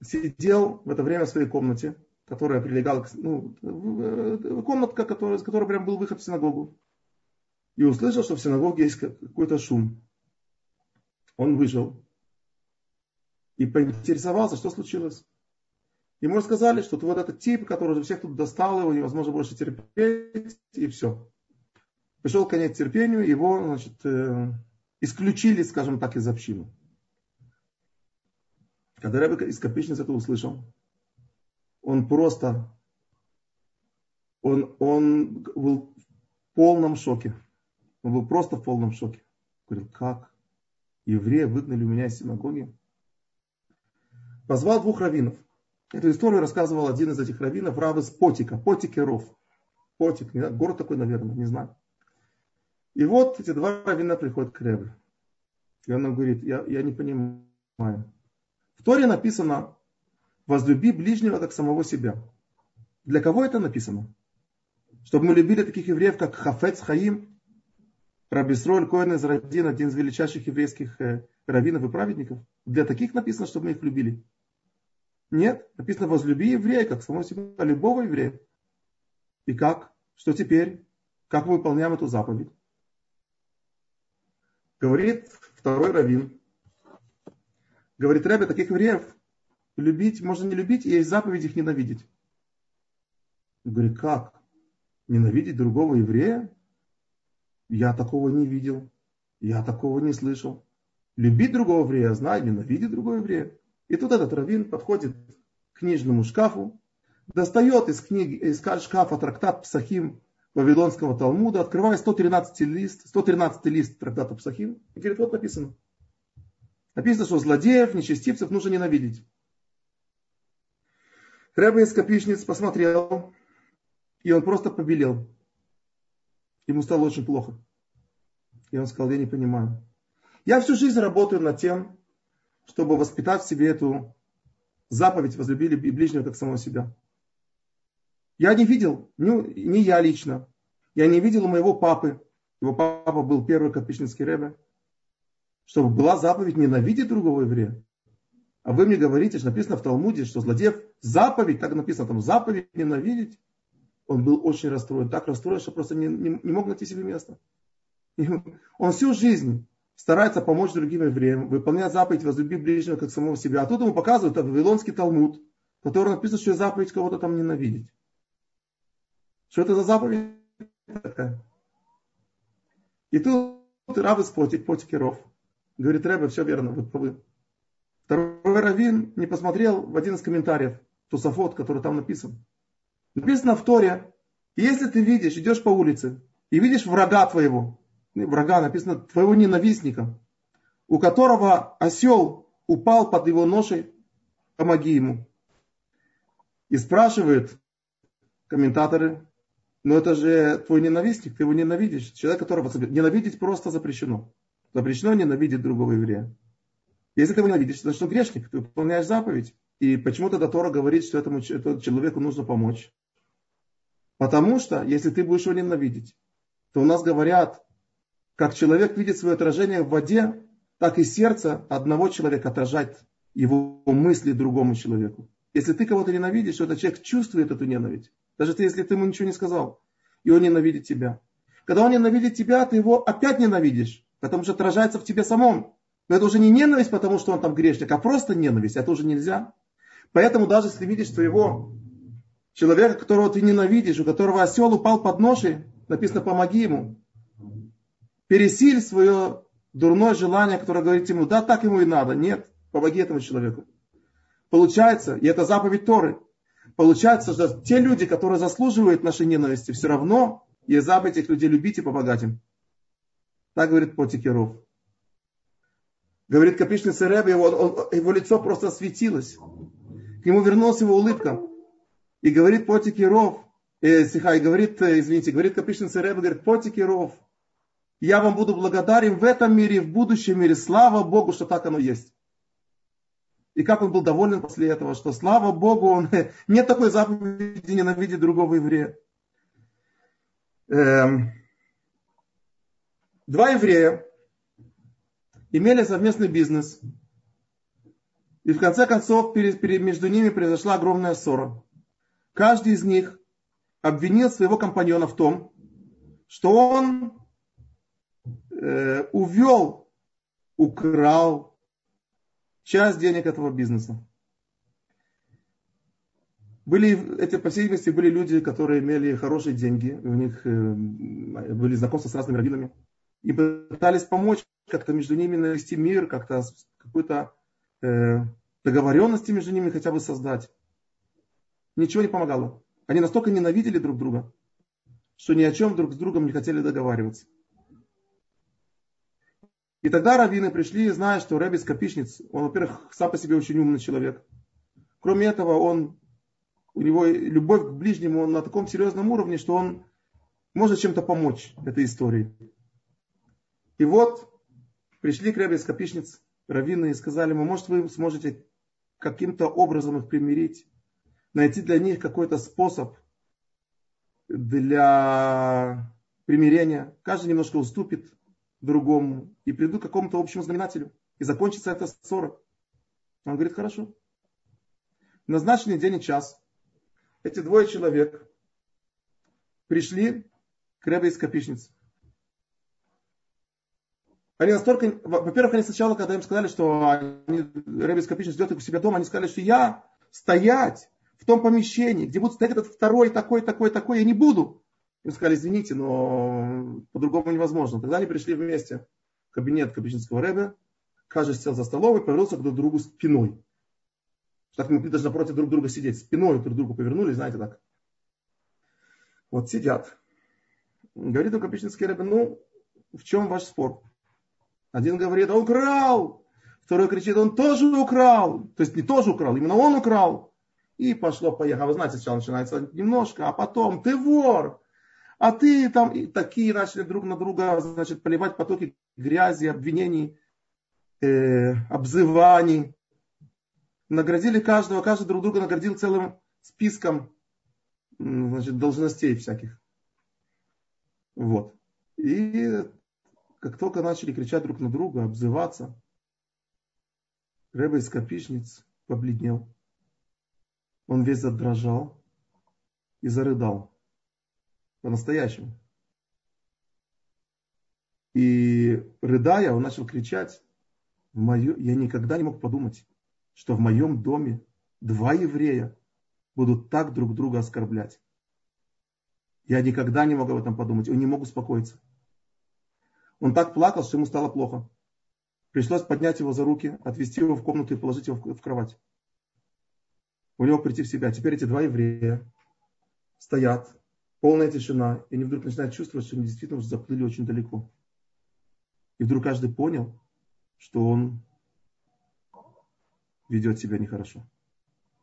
сидел в это время в своей комнате, которая прилегала к... Ну, э, комнатка, которая, с которой прям был выход в синагогу и услышал, что в синагоге есть какой-то шум. Он вышел и поинтересовался, что случилось. Ему рассказали, что вот этот тип, который уже всех тут достал, его невозможно больше терпеть, и все. Пришел конец терпению, его значит, э, исключили, скажем так, из общины. Когда Рэбе из Капичниц это услышал, он просто, он, он был в полном шоке. Он был просто в полном шоке. Говорил, как? Евреи выгнали меня из синагоги? Позвал двух раввинов. Эту историю рассказывал один из этих раввинов, рав из Потика, Потикеров. Потик, не знаю, город такой, наверное, не знаю. И вот эти два раввина приходят к Ребе. И он говорит, я, я не понимаю. В Торе написано, возлюби ближнего как самого себя. Для кого это написано? Чтобы мы любили таких евреев, как Хафец Хаим, Рабисроль Коэн из Радин, один из величайших еврейских э, раввинов и праведников. Для таких написано, чтобы мы их любили. Нет, написано возлюби еврея, как самого себя, любого еврея. И как? Что теперь? Как мы выполняем эту заповедь? Говорит второй раввин. Говорит, Рэбе, таких евреев любить можно не любить, и есть заповедь их ненавидеть. Я говорю, как? Ненавидеть другого еврея? Я такого не видел. Я такого не слышал. Любить другого еврея, знать, ненавидеть другого еврея. И тут этот раввин подходит к книжному шкафу, достает из, книги, из шкафа трактат Псахим Вавилонского Талмуда, открывает 113 лист, 113 лист трактата Псахим и говорит, вот написано. Написано, что злодеев, нечестивцев нужно ненавидеть. Рэбе из Капишниц посмотрел, и он просто побелел. Ему стало очень плохо. И он сказал, я не понимаю. Я всю жизнь работаю над тем, чтобы воспитать в себе эту заповедь возлюбили ближнего как самого себя. Я не видел, не, не я лично, я не видел у моего папы, его папа был первый капичницкий рэбе, чтобы была заповедь ненавидеть другого еврея. А вы мне говорите, что написано в Талмуде, что злодеев заповедь, так написано там, заповедь ненавидеть. Он был очень расстроен, так расстроен, что просто не, не, не мог найти себе места. И он всю жизнь старается помочь другим евреям, выполнять заповедь возлюби ближнего как самого себя. А тут ему показывают Вавилонский Талмуд, в котором написано, что заповедь кого-то там ненавидеть. Что это за заповедь такая? И тут Рав из Потик, Потикеров, говорит, Рэбе, все верно, вы. Второй раввин не посмотрел в один из комментариев, Тусафот, который там написан. Написано в Торе, если ты видишь, идешь по улице и видишь врага твоего, врага, написано твоего ненавистника, у которого осел упал под его ношей, помоги ему. И спрашивают комментаторы, но это же твой ненавистник, ты его ненавидишь. Человек, которого ненавидеть просто запрещено. Запрещено ненавидеть другого еврея. Если ты его ненавидишь, значит он грешник, ты выполняешь заповедь. И почему тогда Тора говорит, что этому человеку нужно помочь? Потому что, если ты будешь его ненавидеть, то у нас говорят, как человек видит свое отражение в воде, так и сердце одного человека отражает его мысли другому человеку. Если ты кого-то ненавидишь, то этот человек чувствует эту ненависть. Даже если ты ему ничего не сказал. И он ненавидит тебя. Когда он ненавидит тебя, ты его опять ненавидишь. Потому что отражается в тебе самом. Но это уже не ненависть, потому что он там грешник, а просто ненависть. Это уже нельзя. Поэтому даже если видишь своего человека, которого ты ненавидишь, у которого осел упал под ношей, написано, помоги ему пересиль свое дурное желание, которое говорит ему, да, так ему и надо. Нет, помоги этому человеку. Получается, и это заповедь Торы, получается, что те люди, которые заслуживают нашей ненависти, все равно есть заповедь этих людей любить и помогать им. Так говорит Потикеров. Говорит Капишный Рэбе, его, он, его лицо просто осветилось. К нему вернулась его улыбка. И говорит Потикеров, э, и говорит, э, извините, говорит Капишный Рэбе, говорит, Потикеров, я вам буду благодарен в этом мире и в будущем мире. Слава Богу, что так оно есть. И как он был доволен после этого, что слава Богу, он, нет такой заповеди ненавидеть другого еврея. Эм, два еврея имели совместный бизнес. И в конце концов между ними произошла огромная ссора. Каждый из них обвинил своего компаньона в том, что он э, увел, украл часть денег этого бизнеса. Были, эти, по были люди, которые имели хорошие деньги, у них э, были знакомства с разными раввинами, и пытались помочь как-то между ними навести мир, как-то какую-то э, договоренности между ними хотя бы создать. Ничего не помогало. Они настолько ненавидели друг друга, что ни о чем друг с другом не хотели договариваться. И тогда раввины пришли, зная, что Рэбби Скопичниц, он, во-первых, сам по себе очень умный человек. Кроме этого, он, у него любовь к ближнему он на таком серьезном уровне, что он может чем-то помочь этой истории. И вот пришли к Рэбби Скопичниц, раввины, и сказали ему, может, вы сможете каким-то образом их примирить, найти для них какой-то способ для примирения. Каждый немножко уступит, другому и придут к какому-то общему знаменателю. И закончится эта ссора. Он говорит, хорошо. назначенный день и час эти двое человек пришли к Ребе из Капишницы. Они настолько... Во-первых, они сначала, когда им сказали, что они, Ребе Капишницы ждет их у себя дома, они сказали, что я стоять в том помещении, где будет стоять этот второй, такой, такой, такой, я не буду. Им сказали, извините, но по-другому невозможно. Тогда они пришли вместе в кабинет Капичинского рэбе. Каждый сел за столом и повернулся друг к другу спиной. Так мы даже напротив друг друга сидеть. Спиной друг к другу повернулись, знаете, так. Вот сидят. Говорит у Капичинский рэбе, ну, в чем ваш спор? Один говорит, он украл. Второй кричит, он тоже украл. То есть не тоже украл, именно он украл. И пошло-поехало. Вы знаете, сначала начинается немножко, а потом ты вор. А ты там и такие начали друг на друга значит, поливать потоки грязи, обвинений, э, обзываний. Наградили каждого, каждый друг друга наградил целым списком значит, должностей всяких. Вот. И как только начали кричать друг на друга, обзываться, Рэба из Копичниц побледнел. Он весь задрожал и зарыдал. По-настоящему. И рыдая, он начал кричать, в мою... я никогда не мог подумать, что в моем доме два еврея будут так друг друга оскорблять. Я никогда не мог об этом подумать. Он не мог успокоиться. Он так плакал, что ему стало плохо. Пришлось поднять его за руки, отвести его в комнату и положить его в кровать. У него прийти в себя. Теперь эти два еврея стоят, полная тишина, и они вдруг начинают чувствовать, что они действительно уже заплыли очень далеко. И вдруг каждый понял, что он ведет себя нехорошо,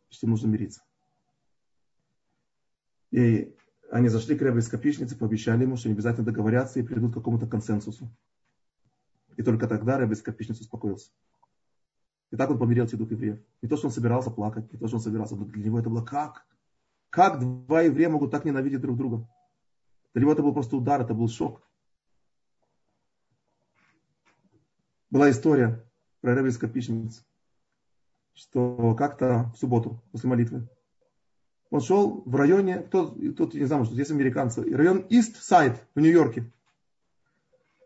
что нужно мириться. И они зашли к Рэбе из копичницы, пообещали ему, что они обязательно договорятся и придут к какому-то консенсусу. И только тогда Рэбе из копичницы успокоился. И так он помирил этих двух евреев. Не то, что он собирался плакать, не то, что он собирался, но для него это было как? Как два еврея могут так ненавидеть друг друга? Для него это был просто удар, это был шок. Была история про Рэбе из копичницы, что как-то в субботу после молитвы он шел в районе, кто, тут не знаю, что здесь американцы, район East Side в Нью-Йорке.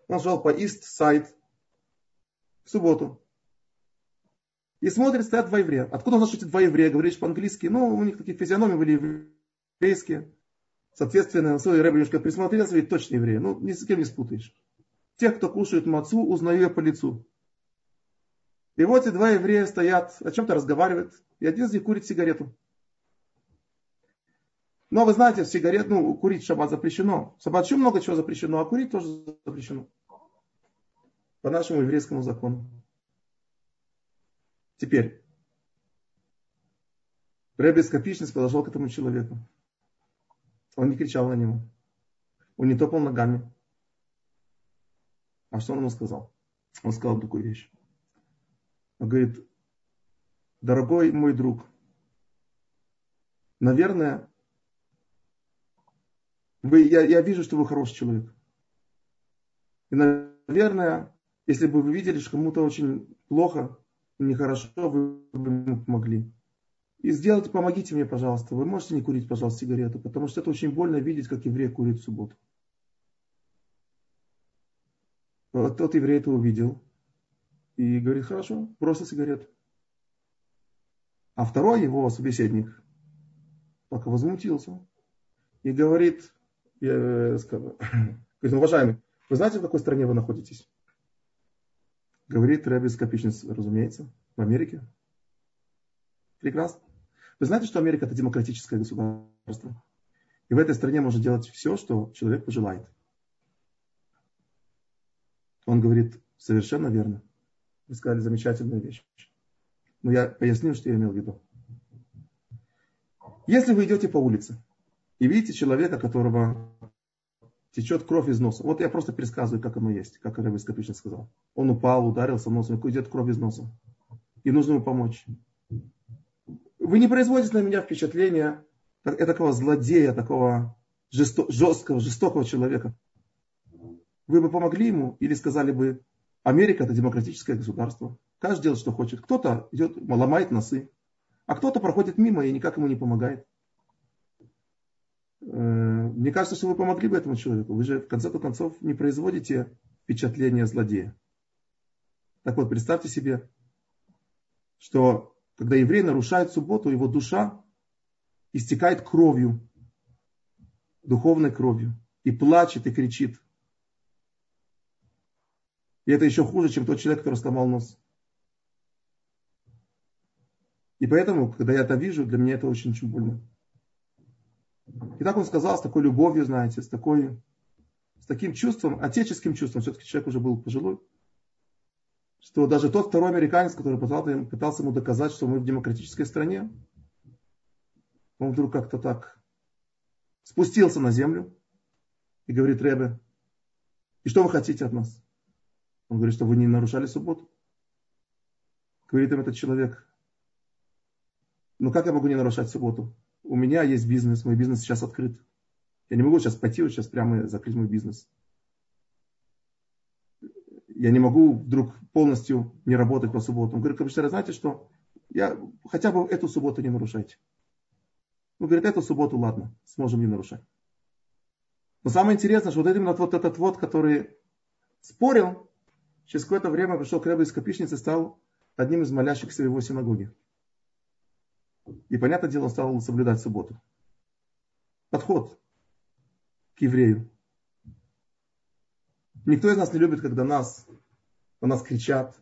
Он шел по East Side в субботу. И смотрит, стоят два еврея. Откуда знал, что эти два еврея? Говоришь по-английски. Ну, у них такие физиономии были еврейские. Соответственно, свой рэб немножко присмотрелся, ведь точно евреи. Ну, ни с кем не спутаешь. Тех, кто кушает мацу, узнаю я по лицу. И вот эти два еврея стоят, о чем-то разговаривают. И один из них курит сигарету. Но вы знаете, сигарет, ну, курить в шаббат запрещено. В шаббат еще много чего запрещено, а курить тоже запрещено. По нашему еврейскому закону. Теперь. Рэбби Скопичниц подошел к этому человеку. Он не кричал на него. Он не топал ногами. А что он ему сказал? Он сказал такую вещь. Он говорит, дорогой мой друг, наверное, вы, я, я вижу, что вы хороший человек. И, наверное, если бы вы видели, что кому-то очень плохо, нехорошо, вы бы ему помогли. И сделайте, помогите мне, пожалуйста. Вы можете не курить, пожалуйста, сигарету, потому что это очень больно видеть, как еврей курит в субботу. Вот тот еврей это увидел и говорит, хорошо, бросил сигарету. А второй его собеседник только возмутился и говорит, я э, сказал, говорит, уважаемый, вы знаете, в какой стране вы находитесь? Говорит Рэбби Скопичниц, разумеется, в Америке. Прекрасно. Вы знаете, что Америка это демократическое государство? И в этой стране можно делать все, что человек пожелает. Он говорит, совершенно верно. Вы сказали замечательную вещь. Но я пояснил, что я имел в виду. Если вы идете по улице, и видите человека, которого течет кровь из носа. Вот я просто пересказываю, как оно есть, как Рэбби Скопичный сказал. Он упал, ударился носом, идет кровь из носа. И нужно ему помочь. Вы не производите на меня впечатление такого злодея, такого жесто, жесткого, жестокого человека. Вы бы помогли ему или сказали бы, Америка это демократическое государство. Каждый делает, что хочет. Кто-то идет, ломает носы, а кто-то проходит мимо и никак ему не помогает. Э, мне кажется, что вы помогли бы этому человеку. Вы же в конце концов не производите впечатление злодея. Так вот, представьте себе, что когда еврей нарушает субботу, его душа истекает кровью, духовной кровью, и плачет, и кричит. И это еще хуже, чем тот человек, который сломал нос. И поэтому, когда я это вижу, для меня это очень-очень больно. И так он сказал, с такой любовью, знаете, с, такой, с таким чувством, отеческим чувством, все-таки человек уже был пожилой, что даже тот второй американец, который пытался, пытался ему доказать, что мы в демократической стране, он вдруг как-то так спустился на землю и говорит, Ребе, и что вы хотите от нас? Он говорит, что вы не нарушали субботу. Говорит им этот человек, ну как я могу не нарушать субботу? У меня есть бизнес, мой бизнес сейчас открыт. Я не могу сейчас пойти вот сейчас прямо закрыть мой бизнес. Я не могу вдруг полностью не работать по субботам. Он говорит, Кабиштер, знаете что? Я хотя бы эту субботу не нарушайте. Он говорит, эту субботу, ладно, сможем не нарушать. Но самое интересное, что вот именно вот этот вот, который спорил, через какое-то время пришел к Рэбе из Копичницы, стал одним из молящихся в его синагоге. И, понятное дело, он стал соблюдать субботу. Подход к еврею. Никто из нас не любит, когда нас, на нас кричат,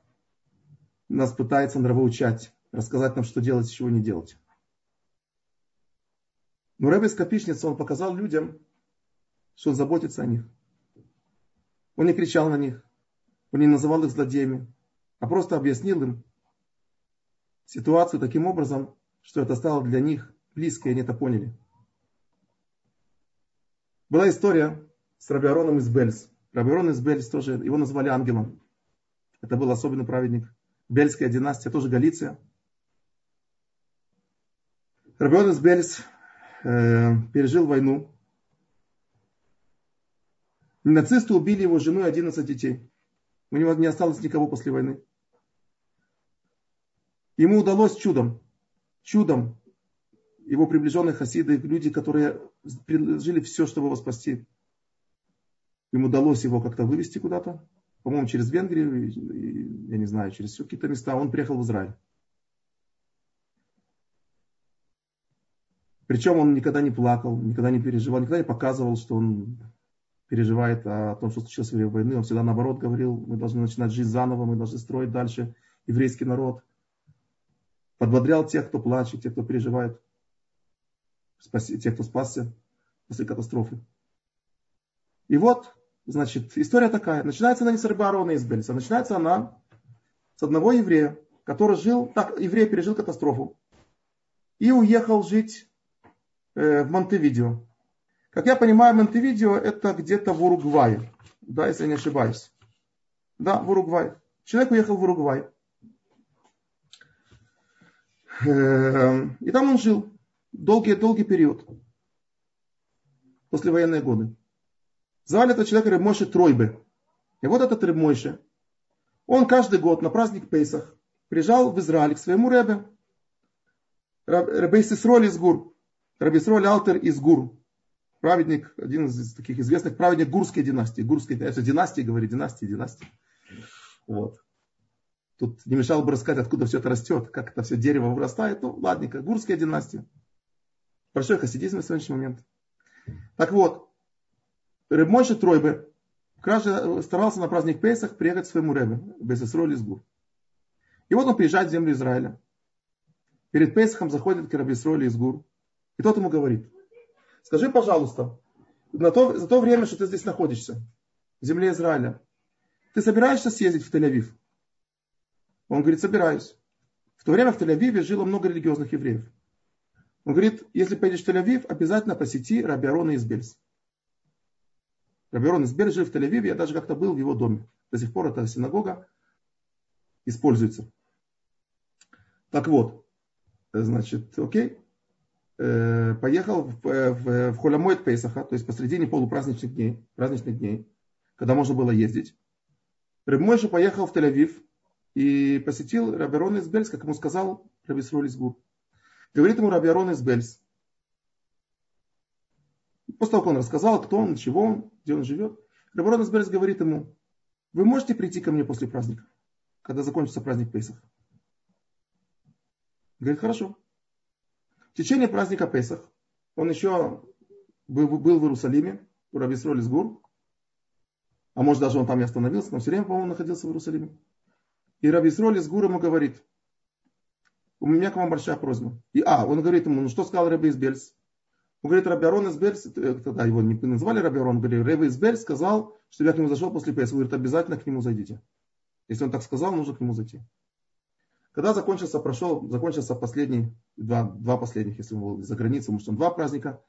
нас пытаются нравоучать, рассказать нам, что делать, чего не делать. Но Рэбе из Копичницы, он показал людям, что он заботится о них. Он не кричал на них, он не называл их злодеями, а просто объяснил им ситуацию таким образом, что это стало для них близко, и они это поняли. Была история с Рабиароном из Бельс. Рабиарон из Бельс тоже, его назвали ангелом. Это был особенный праведник. Бельская династия, тоже Галиция. Рабион из Бельс э, пережил войну. Нацисты убили его жену и 11 детей. У него не осталось никого после войны. Ему удалось чудом чудом его приближенные хасиды, люди, которые предложили все, чтобы его спасти. Им удалось его как-то вывести куда-то, по-моему, через Венгрию, я не знаю, через какие-то места. Он приехал в Израиль. Причем он никогда не плакал, никогда не переживал, никогда не показывал, что он переживает о том, что случилось во время войны. Он всегда наоборот говорил, мы должны начинать жизнь заново, мы должны строить дальше еврейский народ подбодрял тех, кто плачет, тех, кто переживает, спаси, тех, кто спасся после катастрофы. И вот, значит, история такая. Начинается она не с Рыбарона из Бельса, начинается она с одного еврея, который жил, так, еврей пережил катастрофу и уехал жить э, в Монтевидео. Как я понимаю, Монтевидео это где-то в Уругвае, да, если я не ошибаюсь. Да, в Уругвае. Человек уехал в Уругвай. Эм, и там он жил долгий-долгий период. После военные годы. Звали этого человека Рыбмойши Тройбе. И вот этот Рыбмойши, он каждый год на праздник Пейсах приезжал в Израиль к своему Ребе. Рабейс Исроль из Гур. Рабейсроль Алтер из Гур. Праведник, один из таких известных праведник Гурской династии. Гурской, это династии, говорит, династии, династии. Вот. Тут не мешало бы рассказать, откуда все это растет, как это все дерево вырастает. Ну, ладненько, гурская династия. Большой хасидизм на сегодняшний момент. Так вот, Рыбмойши Тройбе старался на праздник Песах приехать к своему Ребе, Бесесроль из Гур. И вот он приезжает в землю Израиля. Перед Песахом заходит к Рабисроль из Гур. И тот ему говорит, скажи, пожалуйста, на то, за то время, что ты здесь находишься, в земле Израиля, ты собираешься съездить в Тель-Авив? Он говорит, собираюсь. В то время в Тель-Авиве жило много религиозных евреев. Он говорит, если поедешь в Тель-Авив, обязательно посети Раби Арона из Бельс. Раби Арон из Бельс жил в Тель-Авиве, я даже как-то был в его доме. До сих пор эта синагога используется. Так вот, значит, окей, э, поехал в, в, в Холямойт Пейсаха, то есть посредине полупраздничных дней, праздничных дней, когда можно было ездить. Рыбмойша поехал в Тель-Авив и посетил Рабиарон из Бельс, как ему сказал Рабисроль из Гур. Говорит ему Рабиарон из Бельс. После того, как он рассказал, кто он, чего он, где он живет, Рабиарон из Бельс говорит ему, вы можете прийти ко мне после праздника, когда закончится праздник Пейсах? Говорит, хорошо. течение праздника Песах он еще был, был в Иерусалиме, у Рабисроли Сгур, а может даже он там и остановился, но все время, по-моему, находился в Иерусалиме. И Рабисроли Сгур ему говорит, у меня к вам большая просьба. И, а, он говорит ему, ну что сказал Раби Избельс? Он говорит, Раби Арон Избельс, э, тогда его не назвали Раби Арон, говорит, Раби Избельс сказал, что я к нему зашел после Песха. Говорит, обязательно к нему зайдите. Если он так сказал, нужно к нему зайти. Когда закончился, прошел, закончился последний, два, два последних, если он был за границей, может он два праздника,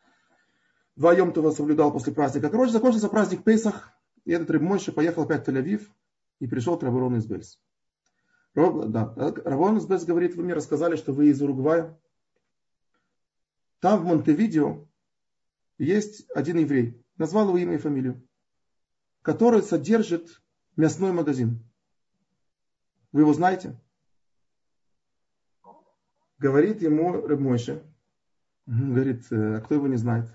два Йомтова соблюдал после праздника. Короче, закончился праздник Песах, и этот Рыбмойши поехал опять в Тель-Авив и пришел к Рабарон из Бельс. Да, Рабарон из Бельс говорит, вы мне рассказали, что вы из Уругвая. Там в Монтевидео есть один еврей, назвал его имя и фамилию, который содержит мясной магазин. Вы его знаете? Говорит ему Рыбмойша, говорит, «Э, а кто его не знает?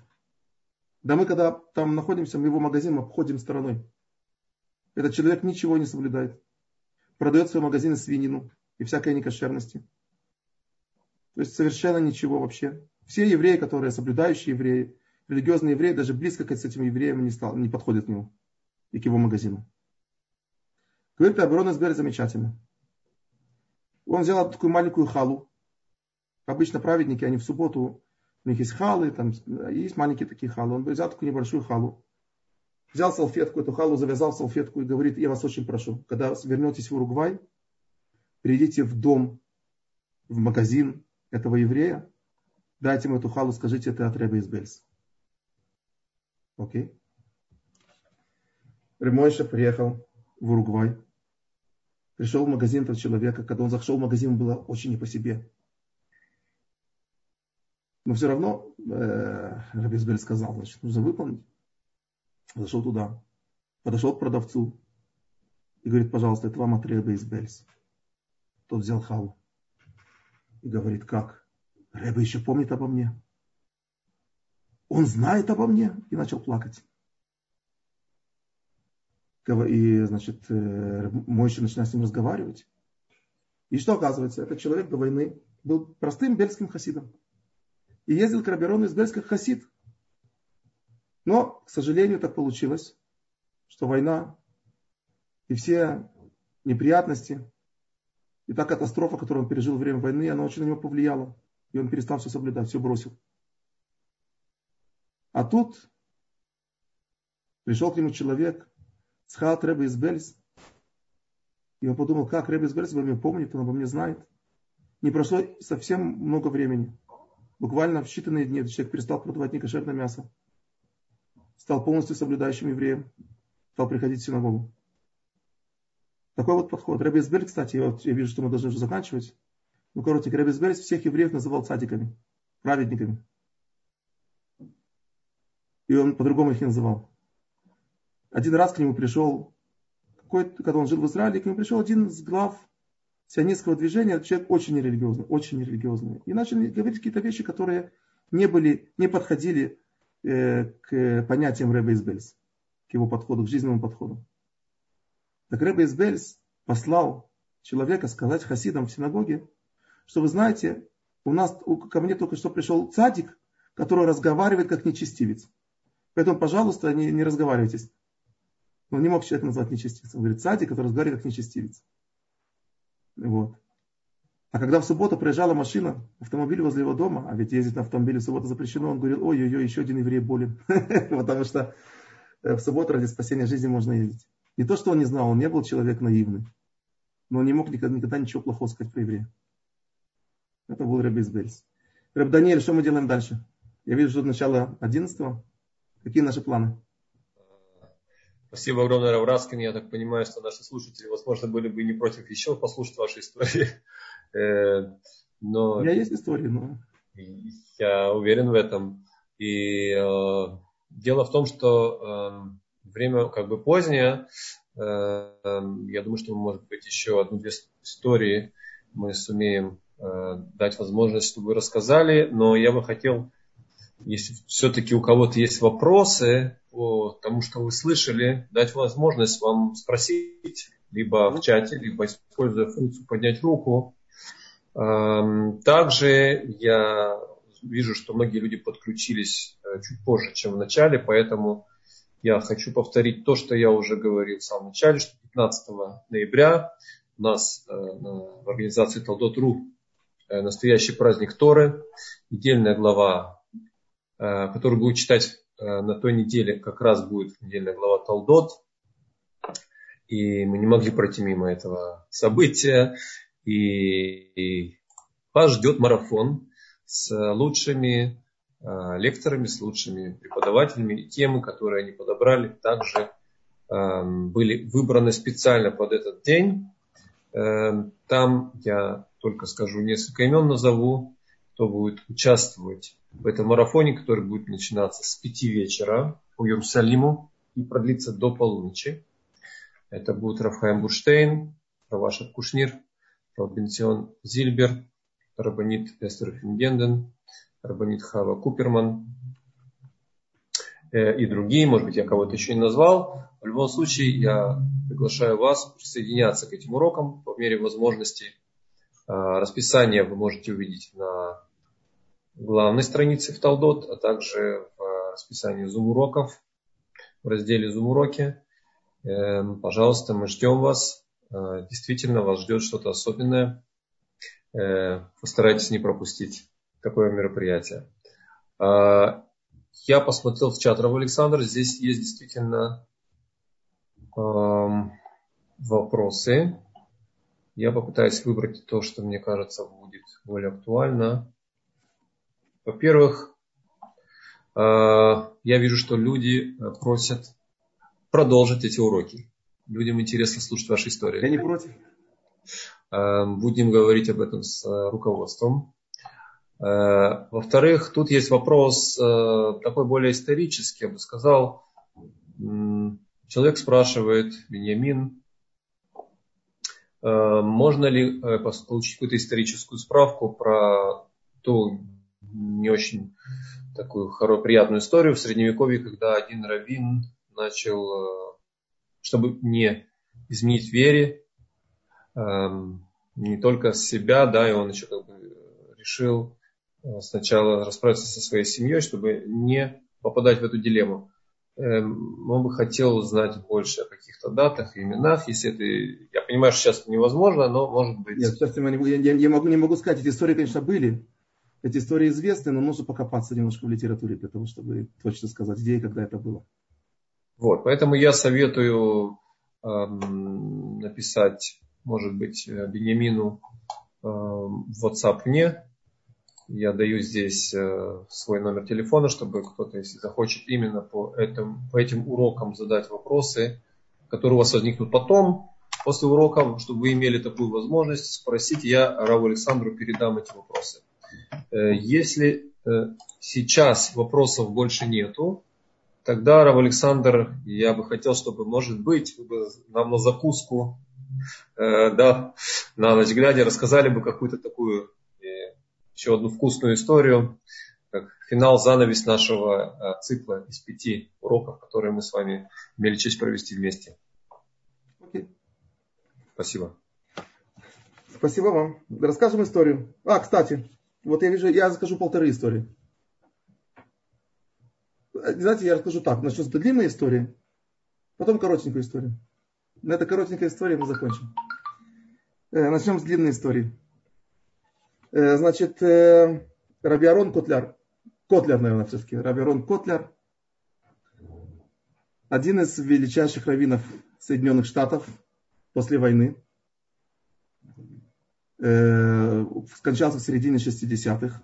Да мы когда там находимся, мы его магазин обходим стороной. Этот человек ничего не соблюдает. Продает свой магазин свинину и всякой некошерности. То есть совершенно ничего вообще. Все евреи, которые соблюдающие евреи, религиозные евреи, даже близко к этим евреям не, стал, не подходят к нему и к его магазину. Говорит, Аброн Эсбер замечательно. Он взял такую маленькую халу, Обычно праведники, они в субботу, у них есть халы, там есть маленькие такие халы. Он взял такую небольшую халу, взял салфетку, эту халу завязал салфетку и говорит, я вас очень прошу, когда вернетесь в Уругвай, придите в дом, в магазин этого еврея, дайте ему эту халу, скажите, это от Рэба из Бельс. Окей? Ремойша приехал в Уругвай, пришел в магазин этого человека, когда он зашел в магазин, было очень не по себе. Но все равно э, Рабизбель сказал, значит, нужно выполнить. Зашел туда, подошел к продавцу и говорит, пожалуйста, это вам от Рэба из Бельс. Тот взял халу и говорит, как? Рэба еще помнит обо мне. Он знает обо мне и начал плакать. И, значит, э, мой еще начинает с ним разговаривать. И что оказывается? Этот человек до войны был простым бельским хасидом и ездил к Раберону из Бельска хасид. Но, к сожалению, так получилось, что война и все неприятности, и та катастрофа, которую он пережил во время войны, она очень на него повлияла. И он перестал все соблюдать, все бросил. А тут пришел к нему человек, Схат Рэбе из Бельс, и он подумал, как Рэбе из Бельс обо мне помнит, он обо мне знает. Не прошло совсем много времени. Буквально в считанные дни человек перестал продавать некошерное мясо. Стал полностью соблюдающим евреем. Стал приходить в синагогу. Такой вот подход. Рэбби кстати, я, вот, я вижу, что мы должны уже заканчивать. Ну, короче, Рэбби всех евреев называл цадиками, праведниками. И он по-другому их не называл. Один раз к нему пришел, когда он жил в Израиле, к нему пришел один из глав сионистского движения, человек очень нерелигиозный, очень нерелигиозный. И начали говорить какие-то вещи, которые не, были, не подходили к понятиям Рэба Избельс, к его подходу, к жизненному подходу. Так Рэба Избельс послал человека сказать хасидам в синагоге, что вы знаете, у нас ко мне только что пришел цадик, который разговаривает как нечестивец. Поэтому, пожалуйста, не, не разговаривайте. Он не мог человека назвать нечестивцем. Он говорит, цадик, который разговаривает как нечестивец. Вот. А когда в субботу проезжала машина, автомобиль возле его дома, а ведь ездить на автомобиле в субботу запрещено, он говорил, ой-ой-ой, еще один еврей болен. Потому что э, в субботу ради спасения жизни можно ездить. Не то, что он не знал, он не был человек наивный. Но он не мог никогда, никогда ничего плохого сказать про еврея. Это был Рэб Избельс. Рэб Даниэль, что мы делаем дальше? Я вижу, что начало 11 -го. Какие наши планы? Спасибо огромное, Равраскин. Я так понимаю, что наши слушатели, возможно, были бы не против еще послушать ваши истории. Э, но... У меня есть истории, но... Я уверен в этом. И э, дело в том, что э, время как бы позднее. Э, я думаю, что, может быть, еще одну-две истории мы сумеем э, дать возможность, чтобы вы рассказали. Но я бы хотел, если все-таки у кого-то есть вопросы, по тому, что вы слышали, дать возможность вам спросить, либо в чате, либо используя функцию поднять руку. Также я вижу, что многие люди подключились э, чуть позже, чем в начале, поэтому я хочу повторить то, что я уже говорил в самом начале, что 15 ноября у нас э, в организации Талдот.ру настоящий праздник Торы, недельная глава, которую будет читать на той неделе, как раз будет недельная глава Талдот. И мы не могли пройти мимо этого события. И, и вас ждет марафон с лучшими э, лекторами, с лучшими преподавателями. И темы, которые они подобрали, также э, были выбраны специально под этот день. Э, там я только скажу несколько имен назову, кто будет участвовать в этом марафоне, который будет начинаться с 5 вечера по Иерусалиму и продлиться до полуночи. Это будет Рафхайм Буштейн, Раваша Кушнир, Равбенсион Зильбер, Рабанит Эстер Фингенден, Рабанит Хава Куперман э, и другие, может быть, я кого-то еще не назвал. В любом случае, я приглашаю вас присоединяться к этим урокам по мере возможности. А, расписание вы можете увидеть на главной странице в Талдот, а также в расписании зум-уроков в разделе зум-уроки. Эм, пожалуйста, мы ждем вас. Э, действительно, вас ждет что-то особенное. Э, постарайтесь не пропустить такое мероприятие. А, я посмотрел в чат Рав Александр. Здесь есть действительно вопросы. Я попытаюсь выбрать то, что мне кажется будет более актуально. Во-первых, э, я вижу, что люди просят продолжить эти уроки. Людям интересно слушать ваши истории. Я не против. Эм, будем говорить об этом с э, руководством. Э, во-вторых, тут есть вопрос э, такой более исторический, я бы сказал. Человек спрашивает, Вениамин, можно ли получить какую-то историческую справку про ту не очень такую приятную историю в Средневековье, когда один раввин начал, чтобы не изменить вере, Эм, не только себя, да, и он еще как бы решил э, сначала расправиться со своей семьей, чтобы не попадать в эту дилемму. Эм, он бы хотел узнать больше о каких-то датах, именах, если это, я понимаю, что сейчас это невозможно, но может быть. Нет, сейчас я, я, я могу, не могу сказать, эти истории, конечно, были, эти истории известны, но нужно покопаться немножко в литературе для того, чтобы точно сказать, где и когда это было. Вот, поэтому я советую эм, написать может быть, э, Бениамину э, в WhatsApp мне. Я даю здесь э, свой номер телефона, чтобы кто-то, если захочет именно по, этим, по этим урокам задать вопросы, которые у вас возникнут потом, после уроков, чтобы вы имели такую возможность спросить, я Раву Александру передам эти вопросы. Если сейчас вопросов больше нету, тогда, Рав Александр, я бы хотел, чтобы, может быть, вы бы нам на закуску Э, да, на ночь глядя рассказали бы какую-то такую э, еще одну вкусную историю, как финал, занавес нашего э, цикла из пяти уроков, которые мы с вами имели честь провести вместе. Okay. Спасибо. Спасибо вам. Расскажем историю. А, кстати, вот я вижу, я расскажу полторы истории. Знаете, я расскажу так. Начну с длинной истории, потом коротенькую историю. На этой коротенькой истории мы закончим. Э, начнем с длинной истории. Э, значит, э, Рабиарон Котляр, Котляр, наверное, все-таки, Рабиарон Котляр, один из величайших раввинов Соединенных Штатов после войны, скончался в середине 60-х.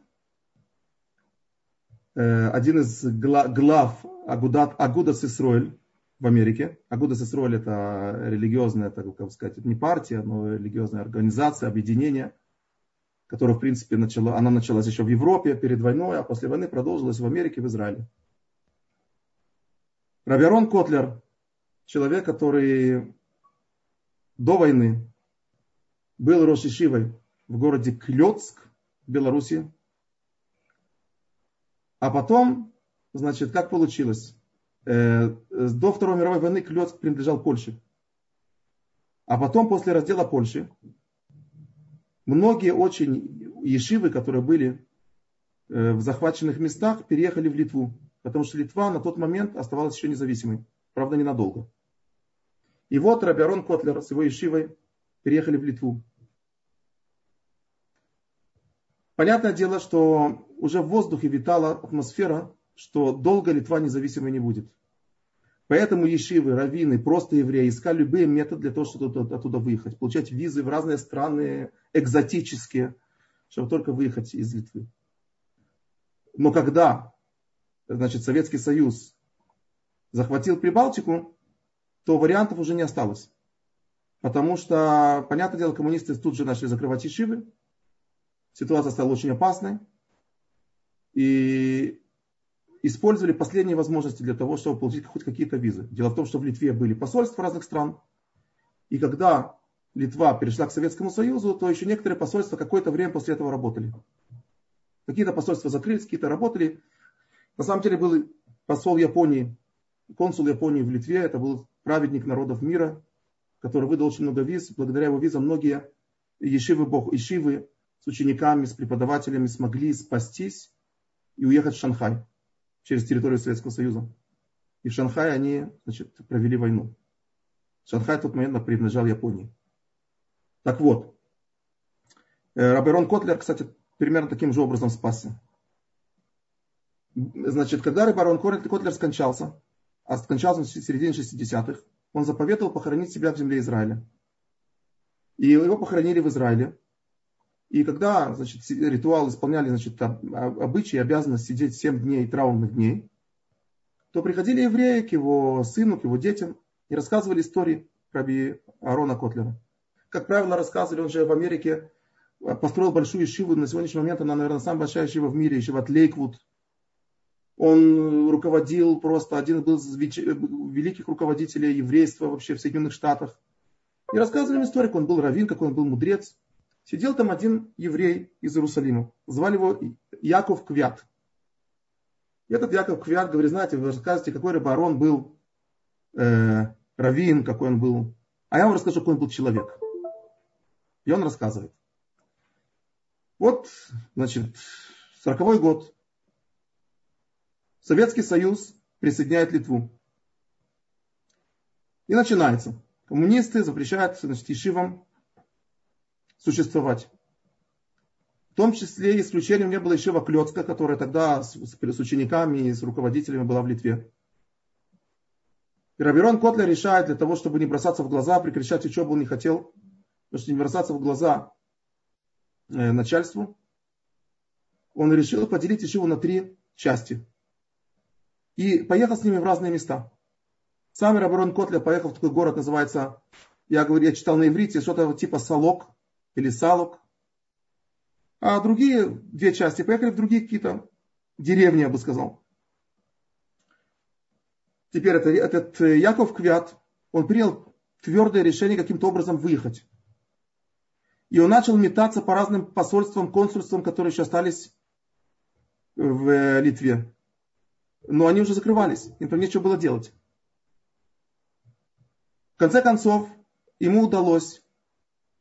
Один из глав Агудат, Агуда Сисроэль, в Америке. Агуда Сесроль это религиозная, так как сказать, не партия, но религиозная организация, объединение, которая, в принципе, начала, она началась еще в Европе перед войной, а после войны продолжилась в Америке, в Израиле. Раверон Котлер, человек, который до войны был Рошишивой в городе Клёцк в Беларуси, а потом, значит, как получилось? Э, до Второй мировой войны Клёцк принадлежал Польше. А потом, после раздела Польши, многие очень ешивы, которые были э, в захваченных местах переехали в Литву, потому что Литва на тот момент оставалась еще независимой, правда ненадолго. И вот Рабиарон Котлер с его Ишивой переехали в Литву. Понятное дело, что уже в воздухе витала атмосфера, что долго Литва независимой не будет. Поэтому ешивы, раввины, просто евреи искали любые методы для того, чтобы оттуда выехать. Получать визы в разные страны экзотические, чтобы только выехать из Литвы. Но когда значит, Советский Союз захватил Прибалтику, то вариантов уже не осталось. Потому что, понятное дело, коммунисты тут же начали закрывать ешивы, ситуация стала очень опасной. И использовали последние возможности для того, чтобы получить хоть какие-то визы. Дело в том, что в Литве были посольства разных стран. И когда Литва перешла к Советскому Союзу, то еще некоторые посольства какое-то время после этого работали. Какие-то посольства закрылись, какие-то работали. На самом деле был посол Японии, консул Японии в Литве, это был праведник народов мира, который выдал очень много виз. Благодаря его визам многие ешивы, бог, ешивы с учениками, с преподавателями смогли спастись и уехать в Шанхай через территорию Советского Союза. И в Шанхае они значит, провели войну. Шанхай в тот момент принадлежал Японии. Так вот, э, рав Арон Котлер, кстати, примерно таким же образом спасся. Значит, когда рав Арон Котлер скончался, а скончался в середине 60-х, он заповедовал похоронить себя в земле Израиля. И его похоронили в Израиле. И когда значит, ритуал исполняли значит, обычаи, обязанность сидеть 7 дней траурных дней, то приходили евреи к его сыну, к его детям и рассказывали истории про Аарона Котлера. Как правило, рассказывали, он же в Америке построил большую ишиву, на сегодняшний момент она, наверное, самая большая ишива в мире, ишива от Лейквуд. Он руководил просто, один был из великих руководителей еврейства вообще в Соединенных Штатах. И рассказывали им историю, он был раввин, какой он был мудрец. Сидел там один еврей из Иерусалима. Звали его Яков Квят. И этот Яков Квят говорит, знаете, вы рассказываете, какой рыбарон был э, раввин, какой он был. А я вам расскажу, какой он был человек. И он рассказывает. Вот, значит, сороковой год. Советский Союз присоединяет Литву. И начинается. Коммунисты запрещают значит, ешивам существовать. В том числе исключением не было еще Клёцка, которая тогда с, с учениками и с руководителями была в Литве. И Раберон Котлер решает для того, чтобы не бросаться в глаза, прекращать учебу он не хотел, потому что не бросаться в глаза э, начальству, он решил поделить Ишиву на три части. И поехал с ними в разные места. Сам Раберон Котлер поехал в такой город, называется, я говорю, я читал на иврите, что-то типа Салок, или Салок. А другие две части поехали в другие какие-то деревни, я бы сказал. Теперь это, этот э, Яков Квят, он принял твердое решение каким-то образом выехать. И он начал метаться по разным посольствам, консульствам, которые еще остались в э, Литве. Но они уже закрывались, им там нечего было делать. В конце концов, ему удалось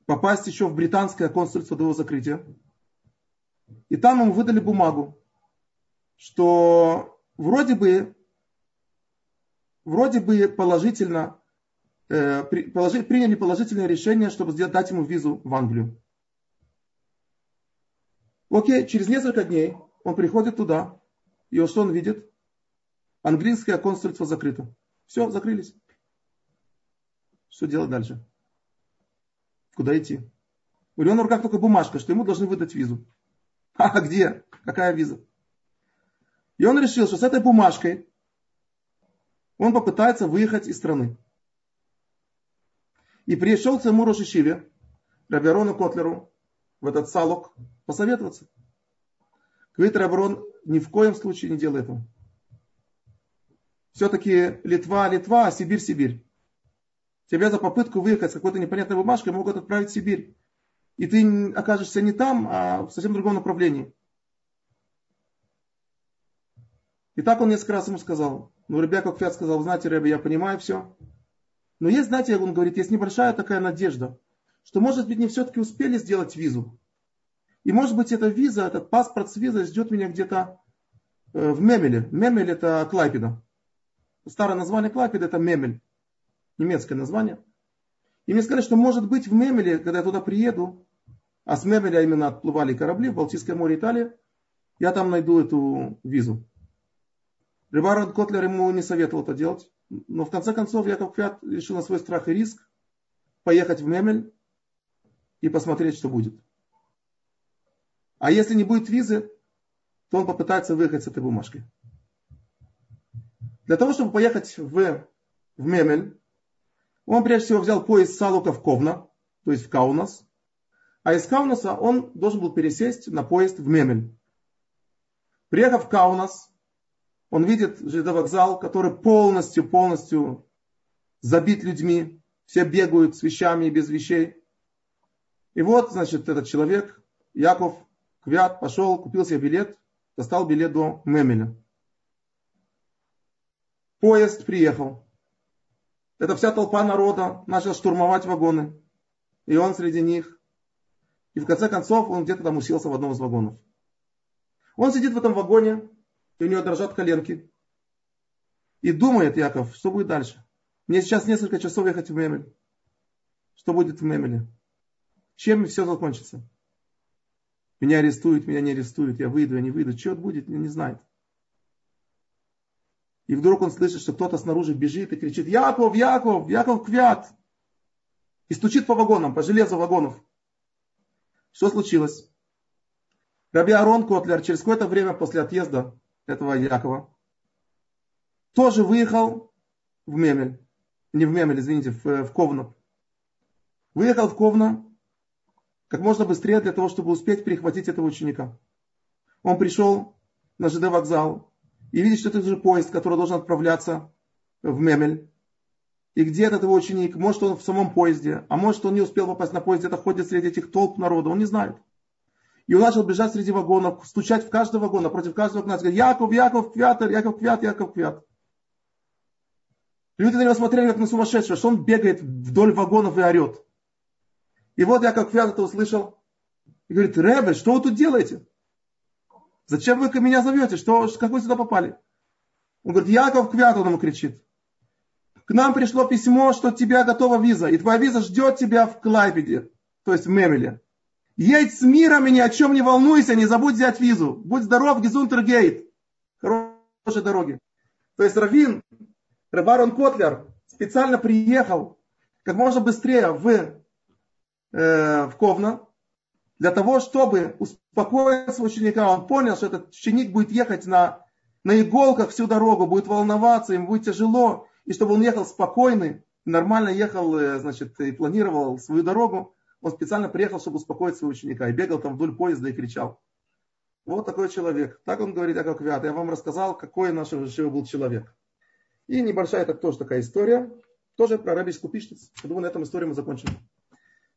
попасть еще в британское консульство до его закрытия. И там ему выдали бумагу, что вроде бы, вроде бы положительно, э, положи, приняли положительное решение, чтобы сделать, дать ему визу в Англию. Окей, через несколько дней он приходит туда, и что он видит? Английское консульство закрыто. Все, закрылись. Что делать дальше? Куда идти? У него на руках только бумажка, что ему должны выдать визу. А где? Какая виза? И он решил, что с этой бумажкой он попытается выехать из страны. И пришел к своему Рошишиве, Рабиарону Котлеру, в этот салок, посоветоваться. Говорит Раброн, ни в коем случае не делай этого. Все-таки Литва, Литва, Сибирь, Сибирь. Тебя за попытку выехать с какой-то непонятной бумажкой могут отправить в Сибирь. И ты окажешься не там, а в совсем другом направлении. И так он несколько раз ему сказал. Ну, Ребя как Фиат сказал, знаете, Ребя, я понимаю все. Но есть, знаете, он говорит, есть небольшая такая надежда, что, может быть, не все-таки успели сделать визу. И может быть эта виза, этот паспорт с визой ждет меня где-то э, в Мемеле. Мемель это Клайпеда. Старое название Клайпеда это Мемель. Немецкое название. И мне сказали, что может быть в Мемеле, когда я туда приеду, а с Мемеля именно отплывали корабли в Балтийское море Италия, я там найду эту визу. Рибард Котлер ему не советовал это делать. Но в конце концов Яков Квят решил на свой страх и риск поехать в Мемель и посмотреть, что будет. А если не будет визы, то он попытается выехать с этой бумажкой. Для того, чтобы поехать в, в Мемель, он прежде всего взял поезд Салука в Ковна, то есть в Каунас. А из Каунаса он должен был пересесть на поезд в Мемель. Приехав в Каунас, он видит вокзал, который полностью, полностью забит людьми. Все бегают с вещами и без вещей. И вот, значит, этот человек, Яков Квят, пошел, купил себе билет, достал билет до Мемеля. Поезд приехал. Эта вся толпа народа начала штурмовать вагоны. И он среди них. И в конце концов он где-то там уселся в одном из вагонов. Он сидит в этом вагоне, и у него дрожат коленки. И думает Яков, что будет дальше. Мне сейчас несколько часов ехать в Мемель. Что будет в Мемеле? Чем все закончится? Меня арестуют, меня не арестуют, я выйду, я не выйду. Что будет, не знает. И вдруг он слышит, что кто-то снаружи бежит и кричит, Яков, Яков, Яков Квят. И стучит по вагонам, по железу вагонов. Что случилось? Раби Арон Котлер через какое-то время после отъезда этого Якова тоже выехал в Мемель. Не в Мемель, извините, в, в Ковно. Выехал в Ковно как можно быстрее для того, чтобы успеть перехватить этого ученика. Он пришел на ЖД вокзал, и видит, что это же поезд, который должен отправляться в Мемель. И где этот его ученик? Может, он в самом поезде, а может, он не успел попасть на поезд, где-то ходит среди этих толп народа, он не знает. И он начал бежать среди вагонов, стучать в каждый вагон, напротив каждого окна, говорит, Яков, Яков, Квятер, Яков, Квят, Яков, Квят. Люди на него смотрели, как на сумасшедшего, что он бегает вдоль вагонов и орет. И вот Яков Квят это услышал и говорит, Ребе, что вы тут делаете? Зачем вы меня зовете? Что, как вы сюда попали? Он говорит, Яков Квят, он ему кричит. К нам пришло письмо, что тебя готова виза, и твоя виза ждет тебя в Клайпеде, то есть в Мемеле. Едь с миром и ни о чем не волнуйся, не забудь взять визу. Будь здоров, Гизунтергейт. Хорошей дороги. То есть Равин, Рабарон Котлер, специально приехал как можно быстрее в, э, в Ковна, для того, чтобы успокоить своего ученика. Он понял, что этот ученик будет ехать на, на иголках всю дорогу, будет волноваться, ему будет тяжело. И чтобы он ехал спокойный, нормально ехал, э, значит, и планировал свою дорогу, он специально приехал, чтобы успокоить своего ученика. И бегал там вдоль поезда и кричал. Вот такой человек. Так он говорит, Яков Квят. Я вам рассказал, какой наш был человек. И небольшая это тоже такая история. Тоже про Раби Скупичниц. Я думаю, на этом историю мы закончим.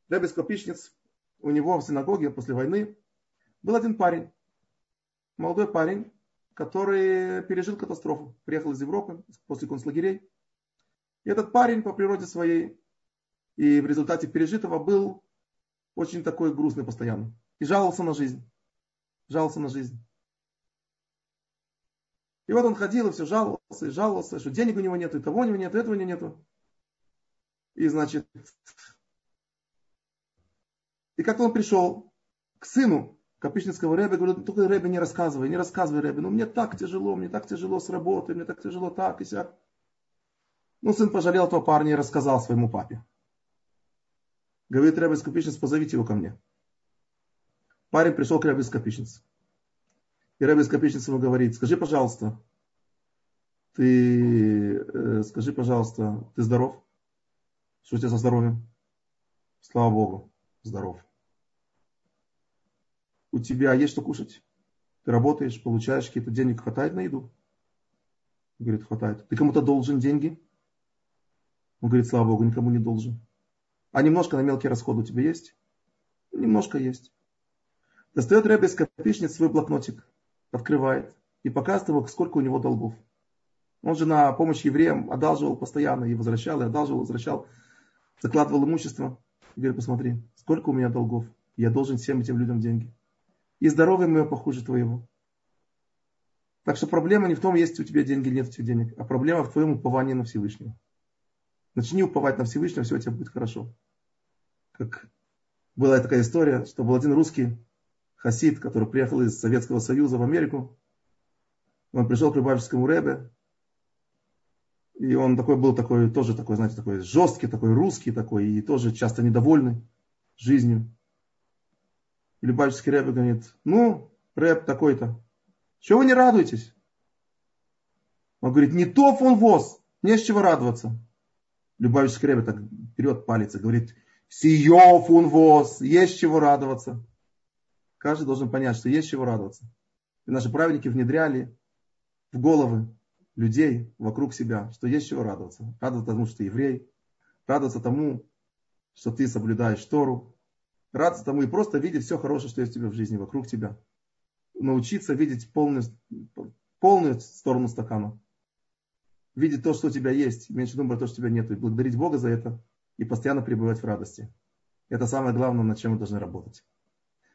Раби Скупичниц у него в синагоге после войны был один парень, молодой парень, который пережил катастрофу, приехал из Европы после концлагерей. И этот парень по природе своей и в результате пережитого был очень такой грустный постоянно. И жаловался на жизнь. Жаловался на жизнь. И вот он ходил и все жаловался, и жаловался, что денег у него нет, и того у него нет, и этого у него нету. И значит, и как он пришел к сыну Капичницкого Рэбе, говорит, только Рэбе не рассказывай, не рассказывай Рэбе, ну мне так тяжело, мне так тяжело с работой, мне так тяжело так и сяк. Ну, сын пожалел этого парня и рассказал своему папе. Говорит Рэбе Скопичниц, позовите его ко мне. Парень пришел к Рэбе Скопичниц. И Рэбе Скопичниц ему говорит, скажи, пожалуйста, ты, э, скажи, пожалуйста, ты здоров? Что у тебя со здоровьем? Слава Богу, здоров у тебя есть что кушать? Ты работаешь, получаешь какие-то денег, хватает на еду? Он говорит, хватает. Ты кому-то должен деньги? Он говорит, слава Богу, никому не должен. А немножко на мелкие расходы у тебя есть? Немножко есть. Достает Рэбби из копичниц свой блокнотик, открывает и показывает ему, сколько у него долгов. Он же на помощь евреям одалживал постоянно и возвращал, и одалживал, возвращал, закладывал имущество. И говорит, посмотри, сколько у меня долгов. Я должен всем этим людям деньги. И здоровье мое похуже твоего. Так что проблема не в том, есть у тебя деньги или нет у тебя денег, а проблема в твоем уповании на Всевышнего. Начни уповать на Всевышнего, все у тебя будет хорошо. Как была такая история, что был один русский хасид, который приехал из Советского Союза в Америку. Он пришел к Любавическому Ребе, и он такой был такой, тоже такой, знаете, такой жесткий, такой русский такой, и тоже часто недовольный жизнью. И Любавический Ребе говорит, ну, Рэб такой-то, чего вы не радуетесь? Он говорит, не то фон ВОЗ, не с чего радоваться. Любавический Ребе так вперед палец и говорит, сие фон ВОЗ, есть чего радоваться. Каждый должен понять, что есть чего радоваться. И наши праведники внедряли в головы людей вокруг себя, что есть чего радоваться. Радоваться тому, что ты еврей, радоваться тому, что ты соблюдаешь Тору, радоваться тому и просто видеть все хорошее, что есть у тебя в жизни, вокруг тебя. Научиться видеть полную, полную сторону стакана. Видеть то, что у тебя есть, меньше думать про то, что у тебя нет, и благодарить Бога за это, и постоянно пребывать в радости. Это самое главное, над чем мы должны работать.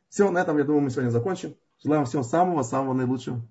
Все, на этом, я думаю, мы сегодня закончим. Желаю вам всего самого-самого наилучшего.